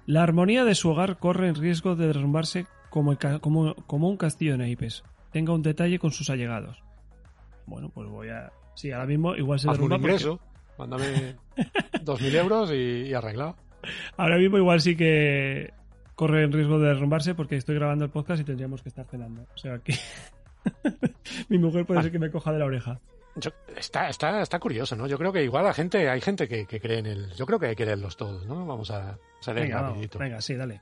La armonía de su hogar corre en riesgo de derrumbarse como, el ca- como, como un castillo de naipes. Tenga un detalle con sus allegados. Bueno, pues voy a. Sí, ahora mismo igual se un derrumba. porque- ingreso, mándame dos mil euros y, y arreglado. Ahora mismo igual sí que corre en riesgo de derrumbarse porque estoy grabando el podcast y tendríamos que estar cenando. O sea que. Mi mujer puede ser que me coja de la oreja. Yo- está, está, está curioso, ¿no? Yo creo que igual la gente, hay gente que, que cree en el. Yo creo que hay que leerlos todos, ¿no? Vamos a salir Venga, vamos, rapidito. venga, sí, dale.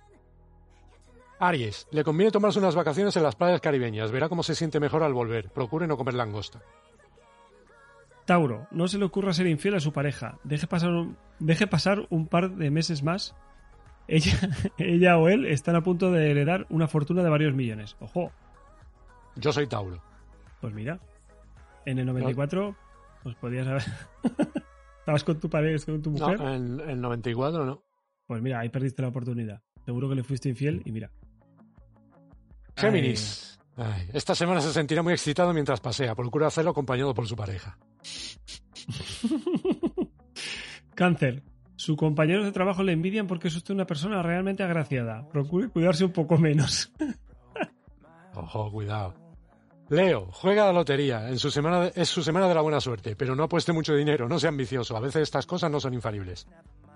Aries, le conviene tomarse unas vacaciones en las playas caribeñas. Verá cómo se siente mejor al volver. Procure no comer langosta. Tauro, no se le ocurra ser infiel a su pareja. Deje pasar un, deje pasar un par de meses más. Ella, ella o él están a punto de heredar una fortuna de varios millones. Ojo, Yo soy Tauro. pues mira. En el 94, pues podías haber. Estabas con tu pareja, con tu No, mujer. en el 94 no. Pues mira, ahí perdiste la oportunidad. Seguro que le fuiste infiel y mira. Géminis. Ay, esta semana se sentirá muy excitado mientras pasea. Procura hacerlo acompañado por su pareja. Cáncer. Sus compañeros de trabajo le envidian porque es usted una persona realmente agraciada. Procure cuidarse un poco menos. Ojo, cuidado. Leo, juega a la lotería. En su semana de- es su semana de la buena suerte, pero no apueste mucho dinero, no sea ambicioso. A veces estas cosas no son infalibles.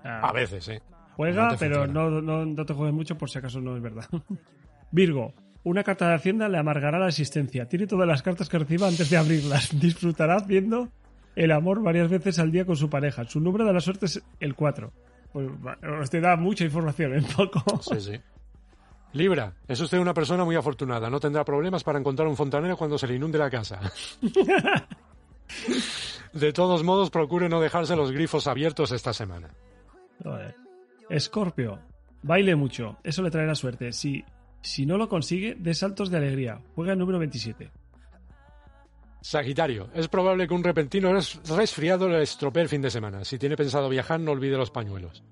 A veces, ¿eh? Juega, No pero no, no, no te juegues mucho por si acaso no es verdad. Virgo. Una carta de Hacienda le amargará la existencia. Tiene todas las cartas que reciba antes de abrirlas. Disfrutará haciendo el amor varias veces al día con su pareja. Su número de la suerte es el 4. Pues, os te da mucha información en poco. Sí, sí. Libra, es usted una persona muy afortunada. No tendrá problemas para encontrar un fontanero cuando se le inunde la casa. De todos modos, procure no dejarse los grifos abiertos esta semana. Escorpio. Baile mucho. Eso le traerá suerte. Si, si no lo consigue, dé saltos de alegría. Juega el número 27. Sagitario, es probable que un repentino res- resfriado le estropee el fin de semana. Si tiene pensado viajar, no olvide los pañuelos.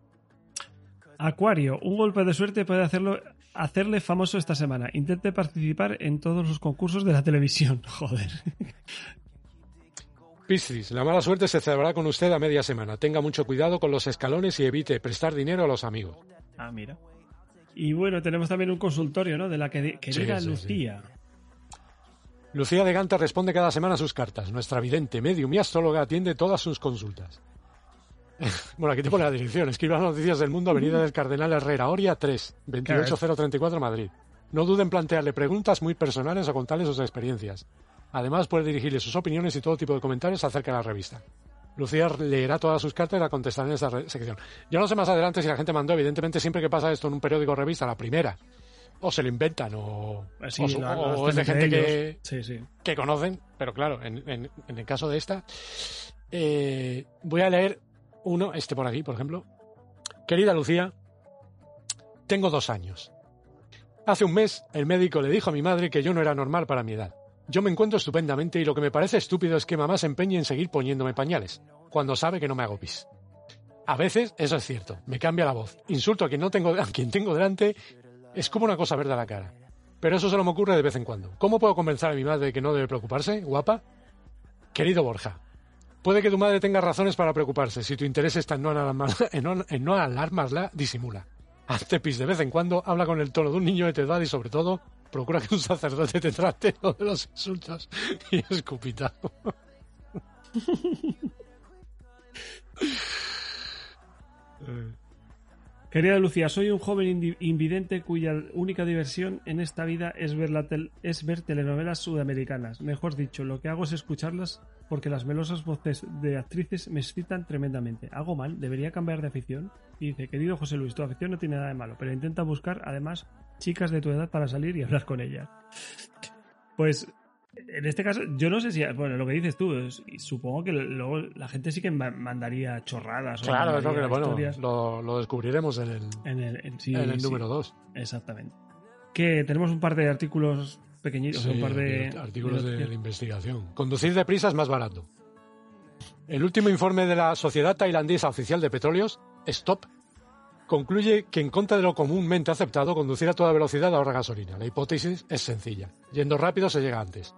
Acuario, un golpe de suerte puede hacerlo, hacerle famoso esta semana. Intente participar en todos los concursos de la televisión. Joder. Piscis, la mala suerte se celebrará con usted a media semana. Tenga mucho cuidado con los escalones y evite prestar dinero a los amigos. Ah, mira. Y bueno, tenemos también un consultorio, ¿no? De la que querida Sí, sí, Lucía. Lucía de Ganta responde cada semana a sus cartas. Nuestra vidente, medium y astróloga atiende todas sus consultas. Bueno, aquí te pone la dirección. Escriba las noticias del mundo, Avenida del Cardenal Herrera, Oria 3, 28034 Madrid. No duden en plantearle preguntas muy personales o contarle sus experiencias. Además, puede dirigirle sus opiniones y todo tipo de comentarios acerca de la revista. Lucía leerá todas sus cartas y la contestará en esta sección. Yo no sé más adelante si la gente mandó, evidentemente siempre que pasa esto en un periódico o revista, la primera o se lo inventan o, hacen es de gente que, ellos. Sí, sí. que conocen, pero claro, en, en- en el caso de esta, eh, voy a leer uno, este por aquí, por ejemplo. Querida Lucía, tengo dos años. Hace un mes el médico le dijo a mi madre que yo no era normal para mi edad. Yo me encuentro estupendamente y lo que me parece estúpido es que mamá se empeñe en seguir poniéndome pañales, cuando sabe que no me hago pis. A veces, eso es cierto, me cambia la voz. Insulto a quien, no tengo, a quien tengo delante, es como una cosa verde a la cara. Pero eso solo me ocurre de vez en cuando. ¿Cómo puedo convencer a mi madre de que no debe preocuparse, guapa? Querido Borja, puede que tu madre tenga razones para preocuparse. Si tu interés está en no, alarmarla, en no, en no alarmarla, disimula. Hazte pis de vez en cuando, habla con el tono de un niño de tu edad y sobre todo, procura que un sacerdote te trate lo de los insultos y escupitajo. Querida Lucía, soy un joven invidente cuya única diversión en esta vida es ver, la tel- es ver telenovelas sudamericanas. Mejor dicho, lo que hago es escucharlas porque las melosas voces de actrices me excitan tremendamente. ¿Hago mal? ¿Debería cambiar de afición? Y dice, querido José Luis, tu afición no tiene nada de malo, pero intenta buscar además chicas de tu edad para salir y hablar con ellas. Pues en este caso, yo no sé si, bueno, lo que dices tú, es- supongo que luego la gente sí que ma- mandaría chorradas. o Claro, es lo que mandaría bueno, lo, lo descubriremos en el, en el, en- sí, en el sí, número 2. Exactamente. Que tenemos un par de artículos pequeñitos, un par de artículos de, de investigación. Conducir deprisa es más barato. El último informe de la Sociedad Tailandesa Oficial de Petróleos, STOP, concluye que en contra de lo comúnmente aceptado, conducir a toda velocidad ahorra gasolina. La hipótesis es sencilla. Yendo rápido se llega antes.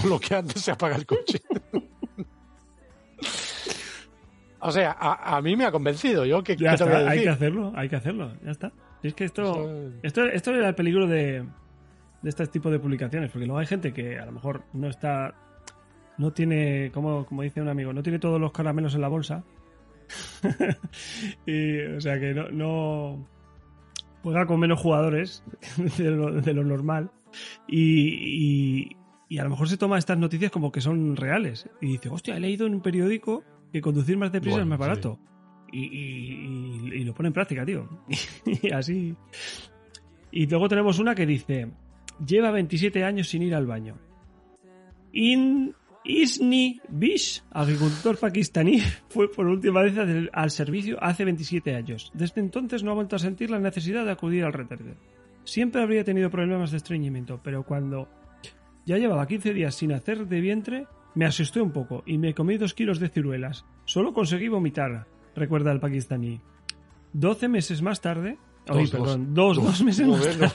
Con lo que antes se apaga el coche. o sea, a, a mí me ha convencido. Yo, ¿qué, Ya qué te voy a está, hay que hacerlo, hay que hacerlo, ya está. Y es que esto, esto, esto era el peligro de, de este tipo de publicaciones, porque luego hay gente que a lo mejor no está, no tiene, como, como dice un amigo, no tiene todos los caramelos en la bolsa. y, o sea que no, no juega con menos jugadores de lo, de lo normal. Y, y, y a lo mejor se toma estas noticias como que son reales. Y dice, hostia, he leído en un periódico que conducir más deprisa Bueno, es más sí. barato. Y, y- y- y lo pone en práctica, tío. y así. Y luego tenemos una que dice: Lleva 27 años sin ir al baño. In Isni Bish, agricultor pakistaní, fue por última vez al al servicio hace 27 años. Desde entonces no ha vuelto a sentir la necesidad de acudir al retrete. Siempre habría tenido problemas de estreñimiento, pero cuando ya llevaba 15 días sin hacer de vientre, me asusté un poco y me comí dos kilos de ciruelas. Solo conseguí vomitar, recuerda el pakistaní. 12 meses más tarde... Dos, Ay, perdón, dos, dos, Dos. meses más no. tarde.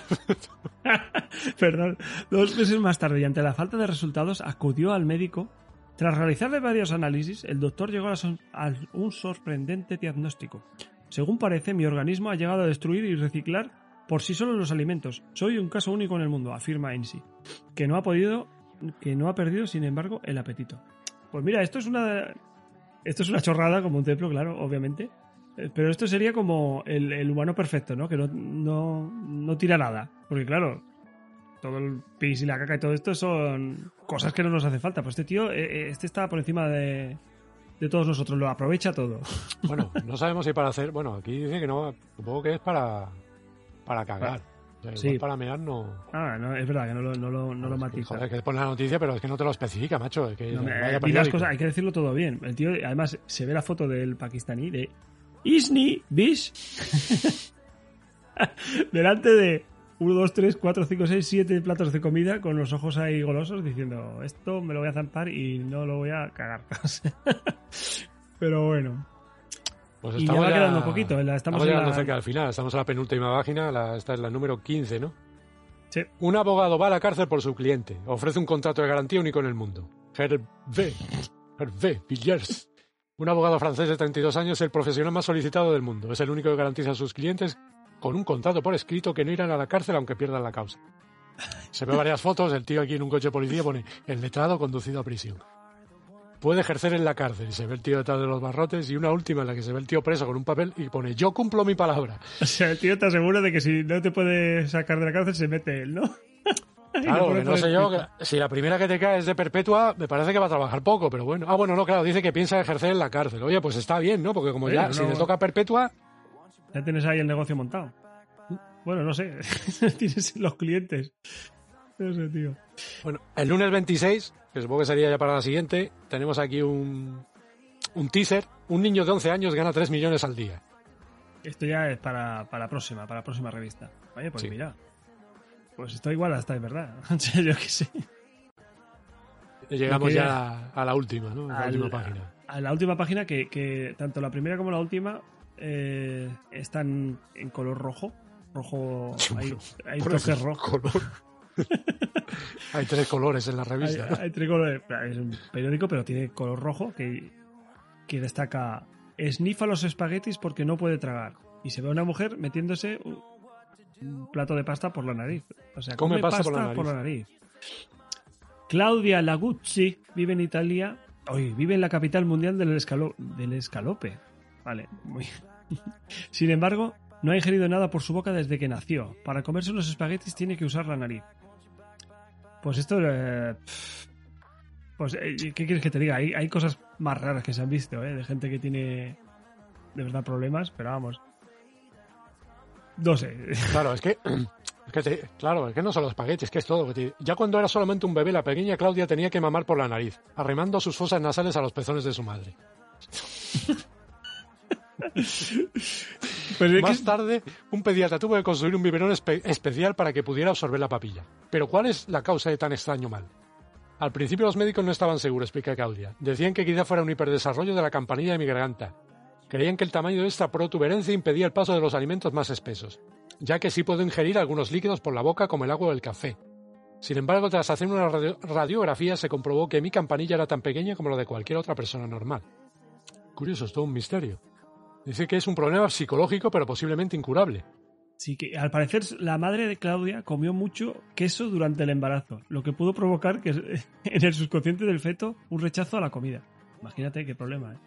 perdón, dos meses más tarde y ante la falta de resultados acudió al médico. Tras realizarle varios análisis, el doctor llegó a, son- a un sorprendente diagnóstico. Según parece, mi organismo ha llegado a destruir y reciclar por sí solo los alimentos. Soy un caso único en el mundo, afirma Ensi, que no ha podido, que no ha perdido, sin embargo, el apetito. Pues mira, esto es una, esto es una chorrada como un templo, claro, obviamente. Eh, Pero esto sería como el, el humano perfecto, ¿no? Que no, no, no tira nada. Porque claro, todo el pis y la caca y todo esto son cosas que no nos hace falta. Pues este tío, eh, eh, este está por encima de, de todos nosotros, lo aprovecha todo. Bueno, no sabemos si para hacer. Bueno, aquí dice que no. Supongo que es para. Para cagar. O sea, Sí. para mear no. Ah, no, es verdad que no lo, no lo, no lo Es que, matiza. Joder, que pone la noticia, pero es que no te lo especifica, macho. Es que No, me- vaya di las periódico. cosas, hay que decirlo todo bien. El tío, además, se ve la foto del pakistaní de Isni Bish delante de 1, 2, 3, 4, 5, 6, 7 platos de comida con los ojos ahí golosos diciendo esto me lo voy a zampar y no lo voy a cagar. Pero bueno. Pues Y ya va quedando poquito, la- estamos estamos llegando la- cerca del final. Estamos en la penúltima página. la- esta es la número 15, ¿no? Sí. Un abogado va a la cárcel por su cliente. Ofrece un contrato de garantía único en el mundo. Hervé. Hervé Villiers. Un abogado francés de 32 años es el profesional más solicitado del mundo. Es el único que garantiza a sus clientes con un contrato por escrito que no irán a la cárcel aunque pierdan la causa. Se ve varias fotos, el tío aquí en un coche de policía pone el letrado conducido a prisión. Puede ejercer en la cárcel y se ve el tío detrás de los barrotes y una última en la que se ve el tío preso con un papel y pone yo cumplo mi palabra. O sea, el tío está seguro de que si no te puede sacar de la cárcel se mete él, ¿no? Claro, que no sé yo, que si la primera que te cae es de perpetua, me parece que va a trabajar poco, pero bueno. Ah, bueno, no, claro, dice que piensa ejercer en la cárcel. Oye, pues está bien, ¿no? Porque como ya, no, si le toca perpetua, Ya tienes ahí el negocio montado. Bueno, no sé. Tienes los clientes. No sé, tío. Bueno, el lunes 26, que supongo que sería ya para la siguiente, tenemos aquí un, un teaser. Un niño de 11 años gana 3 millones al día. Esto ya es para, para la próxima, para la próxima revista. Oye, pues Sí. mira. Pues esto igual hasta es verdad. Serio que sí. Llegamos ya a la última, ¿no? A la última página. A la última página, que, que tanto la primera como la última eh, están en color rojo. Rojo. Hay, hay ¿Cuál es toques rojos. color? Hay tres colores en la Hay, revista. ¿no? hay tres colores. Es un periódico, pero tiene color rojo que, que destaca. Esnifa los espaguetis porque no puede tragar. Y se ve a una mujer metiéndose un, plato de pasta por la nariz. O sea, Come come, pasta pasta, por la nariz. Claudia Laguzzi vive en Italia. Hoy vive en la capital mundial del, escalo- del escalope. Vale, muy. Sin embargo, no ha ingerido nada por su boca desde que nació. Para comerse unos espaguetis tiene que usar la nariz. Pues esto. eh, pues, eh, ¿qué quieres que te diga? Hay, hay cosas más raras que se han visto, ¿eh? De gente que tiene de verdad problemas, pero vamos. No sé. Claro, es que, es que te- claro, es que no son los espaguetis, es que es todo. te- Ya cuando era solamente un bebé, la pequeña Claudia tenía que mamar por la nariz, arrimando sus fosas nasales a los pezones de su madre. Pues es Más que- tarde, un pediatra tuvo que construir un biberón espe- especial para que pudiera absorber la papilla. Pero ¿cuál es la causa de tan extraño mal? Al principio los médicos no estaban seguros, explica Claudia. Decían que quizá fuera un hiperdesarrollo de la campanilla de mi garganta. Creían que el tamaño de esta protuberancia impedía el paso de los alimentos más espesos, ya que sí puedo ingerir algunos líquidos por la boca como el agua o el café. Sin embargo, tras hacer una radio- radiografía se comprobó que mi campanilla era tan pequeña como la de cualquier otra persona normal. Curioso, es todo un misterio. Dice que es un problema psicológico, pero posiblemente incurable. Sí, que al parecer la madre de Claudia comió mucho queso durante el embarazo, lo que pudo provocar que en el subconsciente del feto un rechazo a la comida. Imagínate qué problema, ¿eh?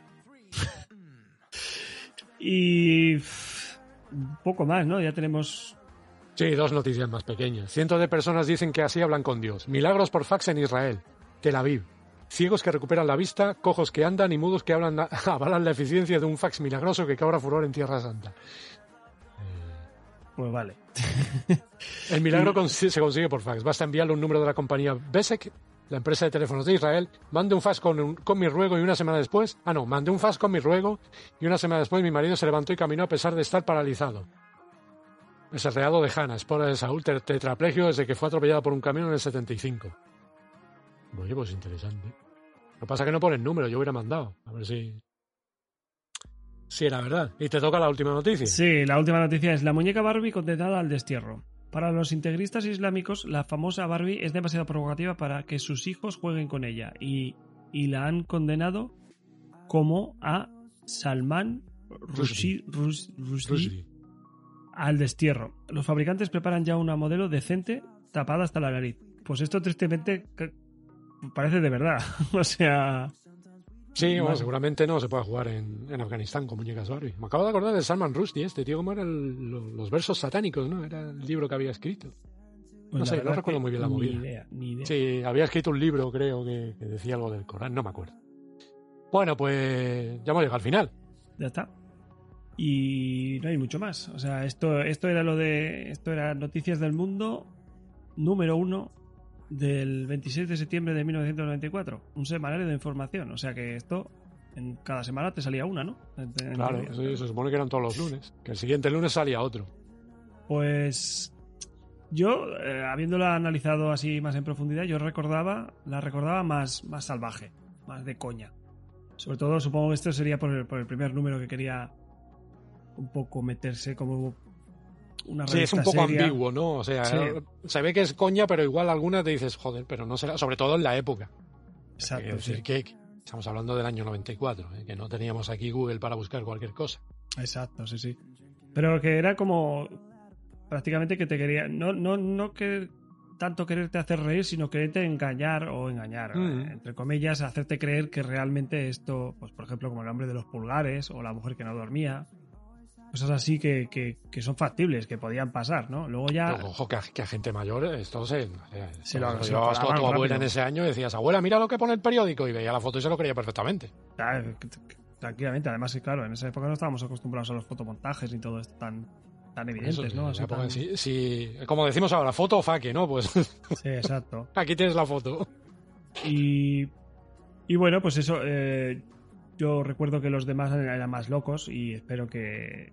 y poco más, ¿no? Ya tenemos Sí, dos noticias más pequeñas. Cientos de personas dicen que así hablan con Dios. Milagros por fax en Israel. Tel Aviv. Ciegos que recuperan la vista, cojos que andan y mudos que hablan, avalan la eficiencia de un fax milagroso que cobra furor en Tierra Santa. pues vale. El milagro se consigue por fax. Basta enviarle un número de la compañía Besek, la empresa de teléfonos de Israel. Mande un fax con, un- con mi ruego y una semana después. Ah, no, mandé un fax con mi ruego y una semana después mi marido se levantó y caminó a pesar de estar paralizado. Es el reado de Hannah, esposa de Saúl, te- tetraplegio desde que fue atropellado por un camión en el 75. Oye, pues interesante. Lo que pasa es que no pone el número, yo hubiera mandado. A ver si. Si era verdad. Y te toca la última noticia. Sí, la última noticia es la muñeca Barbie condenada al destierro. Para los integristas islámicos, la famosa Barbie es demasiado provocativa para que sus hijos jueguen con ella y, y la han condenado como a Salman Rushdie, Rus- Rushdie Rushdie. al destierro. Los fabricantes preparan ya una modelo decente tapada hasta la nariz. Pues esto tristemente parece de verdad. o sea, Sí, bueno, seguramente no se puede jugar en, en Afganistán con muñecas Barbie. Me acabo de acordar de Salman Rushdie, este tío, cómo eran lo- los versos satánicos, ¿no? Era el libro que había escrito. pues No sé, no recuerdo muy bien la ni movida. idea, ni idea. Sí, había escrito un libro, creo, que, que decía algo del Corán, no me acuerdo. Bueno, pues ya hemos llegado al final. Ya está. Y no hay mucho más. O sea, esto, esto era lo de. Esto era Noticias del Mundo número uno del 26 de septiembre de 1994. Un semanario de información. O sea que esto. En cada semana te salía una, ¿no? En- Claro, sí, se supone que eran todos los lunes. Que el siguiente lunes salía otro. Pues yo, eh, habiéndola analizado así más en profundidad, yo recordaba, la recordaba más, más salvaje, más de coña. Sobre todo, supongo que esto sería por el, por el primer número que quería un poco meterse como una Sí, es un poco seria. ambiguo, ¿no? O sea, Sí. se ve que es coña, pero igual algunas te dices, joder, pero no será, sobre todo en la época. Exacto, Quiero decir sí. que estamos hablando del año 94, ¿eh? que no teníamos aquí Google para buscar cualquier cosa. Exacto, sí, sí. Pero que era como prácticamente que te quería, no, no, no que tanto quererte hacer reír, sino quererte engañar o engañar, Mm. entre comillas, hacerte creer que realmente esto, pues por ejemplo, como el hombre de los pulgares o la mujer que no dormía, cosas así que, que, que son factibles, que podían pasar, ¿no? Luego ya... Pero, ojo, que a, que a gente mayor esto se... o sea, esto- Se lo- yo se lo a colaban tu abuela en ese año y decías, abuela, mira lo que pone el periódico, y veía la foto y se lo creía perfectamente. Ah, que- Tranquilamente, además que claro, en esa época no estábamos acostumbrados a los fotomontajes ni todo esto tan, tan evidentes, Eso, ¿no? Así tan- sí, sí, como decimos ahora, foto o faque, ¿no? Pues Sí, exacto. aquí tienes la foto. Y, y bueno, pues eso. eh, yo recuerdo que los demás eran más locos y espero que,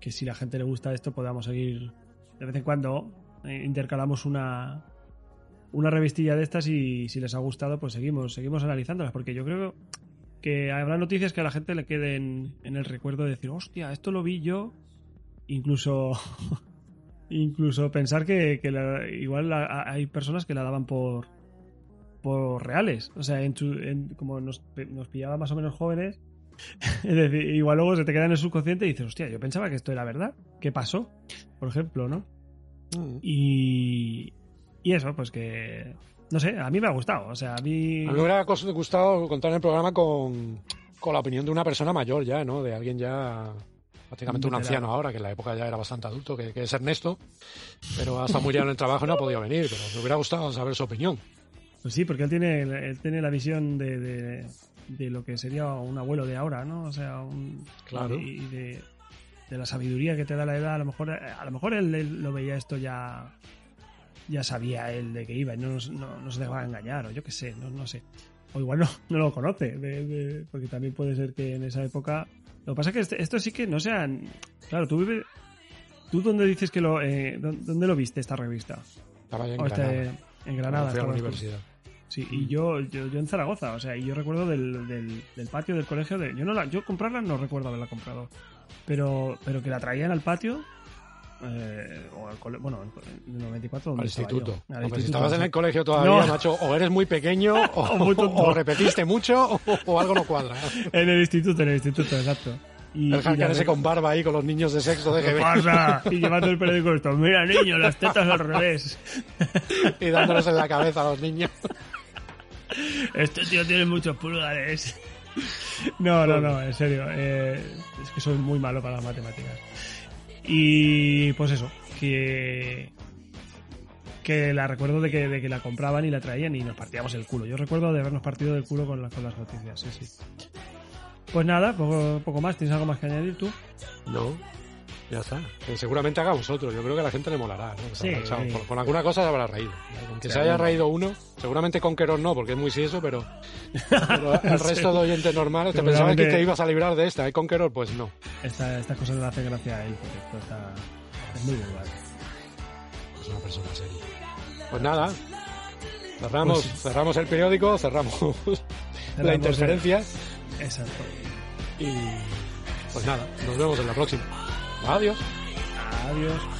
que si la gente le gusta esto podamos seguir de vez en cuando. eh, intercalamos una, una revistilla de estas y si les ha gustado, pues seguimos, seguimos analizándolas. Porque yo creo que habrá noticias que a la gente le queden en el recuerdo de decir, hostia, esto lo vi yo. Incluso. Incluso pensar que, que la- igual la- hay personas que la daban por, por reales. O sea, en en- como nos, nos pillaba más o menos jóvenes, es decir, igual luego se te queda en el subconsciente y dices, hostia, yo pensaba que esto era verdad. ¿Qué pasó? Por ejemplo, ¿no? Y, y eso, pues que... No sé, a mí me ha gustado. O sea, a mí... A mí me hubiera gustado contar en el programa con, con la opinión de una persona mayor ya, ¿no? De alguien ya prácticamente un anciano ahora, que en la época ya era bastante adulto, que, que es Ernesto, pero ha estado muy liado en el trabajo no ha podido venir, pero me hubiera gustado saber su opinión. Pues sí, porque él tiene, él tiene la visión de, de, de lo que sería un abuelo de ahora, ¿no? O sea, un, Claro. y de, de la sabiduría que te da la edad. A lo mejor, a lo mejor él, él lo veía esto ya, ya sabía él de que iba y no, nos- no, no se dejaba engañar, o yo qué sé, no, no sé. O igual no, no lo conoce, de- de- porque también puede ser que en esa época. Lo que pasa es que este- esto sí que no sean. Claro, tú vives. ¿Tú dónde dices que lo. Eh, dó- ¿Dónde lo viste esta revista? Estaba en O este- Granada. en Granada. Fui a la universidad. Sí, y yo, yo, yo en Zaragoza, o sea, y yo recuerdo del, del, del patio del colegio de. Yo no la, yo comprarla no recuerdo haberla comprado. Pero, pero que la traían al patio. eh, o al cole- bueno, en el 94 ¿dónde Al instituto. yo? Al Hombre, si instituto, estabas en el colegio todavía, No. macho, o eres muy pequeño, o, O muy tonto. o repetiste mucho, o, o algo no cuadra. En el instituto, en el instituto, exacto. Y, El Hankan ese con barba ahí, con los niños de sexto de ¿Qué GB, pasa? Y llevando el periódico esto. Mira, niño, las tetas al revés. y dándolos en la cabeza a los niños. Este tío tiene muchos pulgares. No, no, no, en serio. eh, es que soy muy malo para las matemáticas. Y pues eso, que que la recuerdo de que, de que la compraban y la traían y nos partíamos el culo. Yo recuerdo de habernos partido del culo con, la- con las noticias, sí, sí. Pues nada, poco, poco más. ¿Tienes algo más que añadir tú? No, ya está. Que seguramente haga vosotros. Yo creo que a la gente le molará. ¿no? Sí. con alguna cosa se habrá reído. Aunque se haya reído uno, seguramente con Querón no, porque es muy sieso, pero, pero el resto de oyentes normales te pensabas que te ibas a librar de esta. ¿eh? Con Querón, pues no. Esta, estas cosas le hacen gracia a él porque esto está, es muy vulgar. Es una persona seria. Pues nada. Cerramos, Pues- cerramos el periódico, cerramos, la interferencia el- Exacto. y pues nada, nos vemos en la próxima. Adiós. Adiós.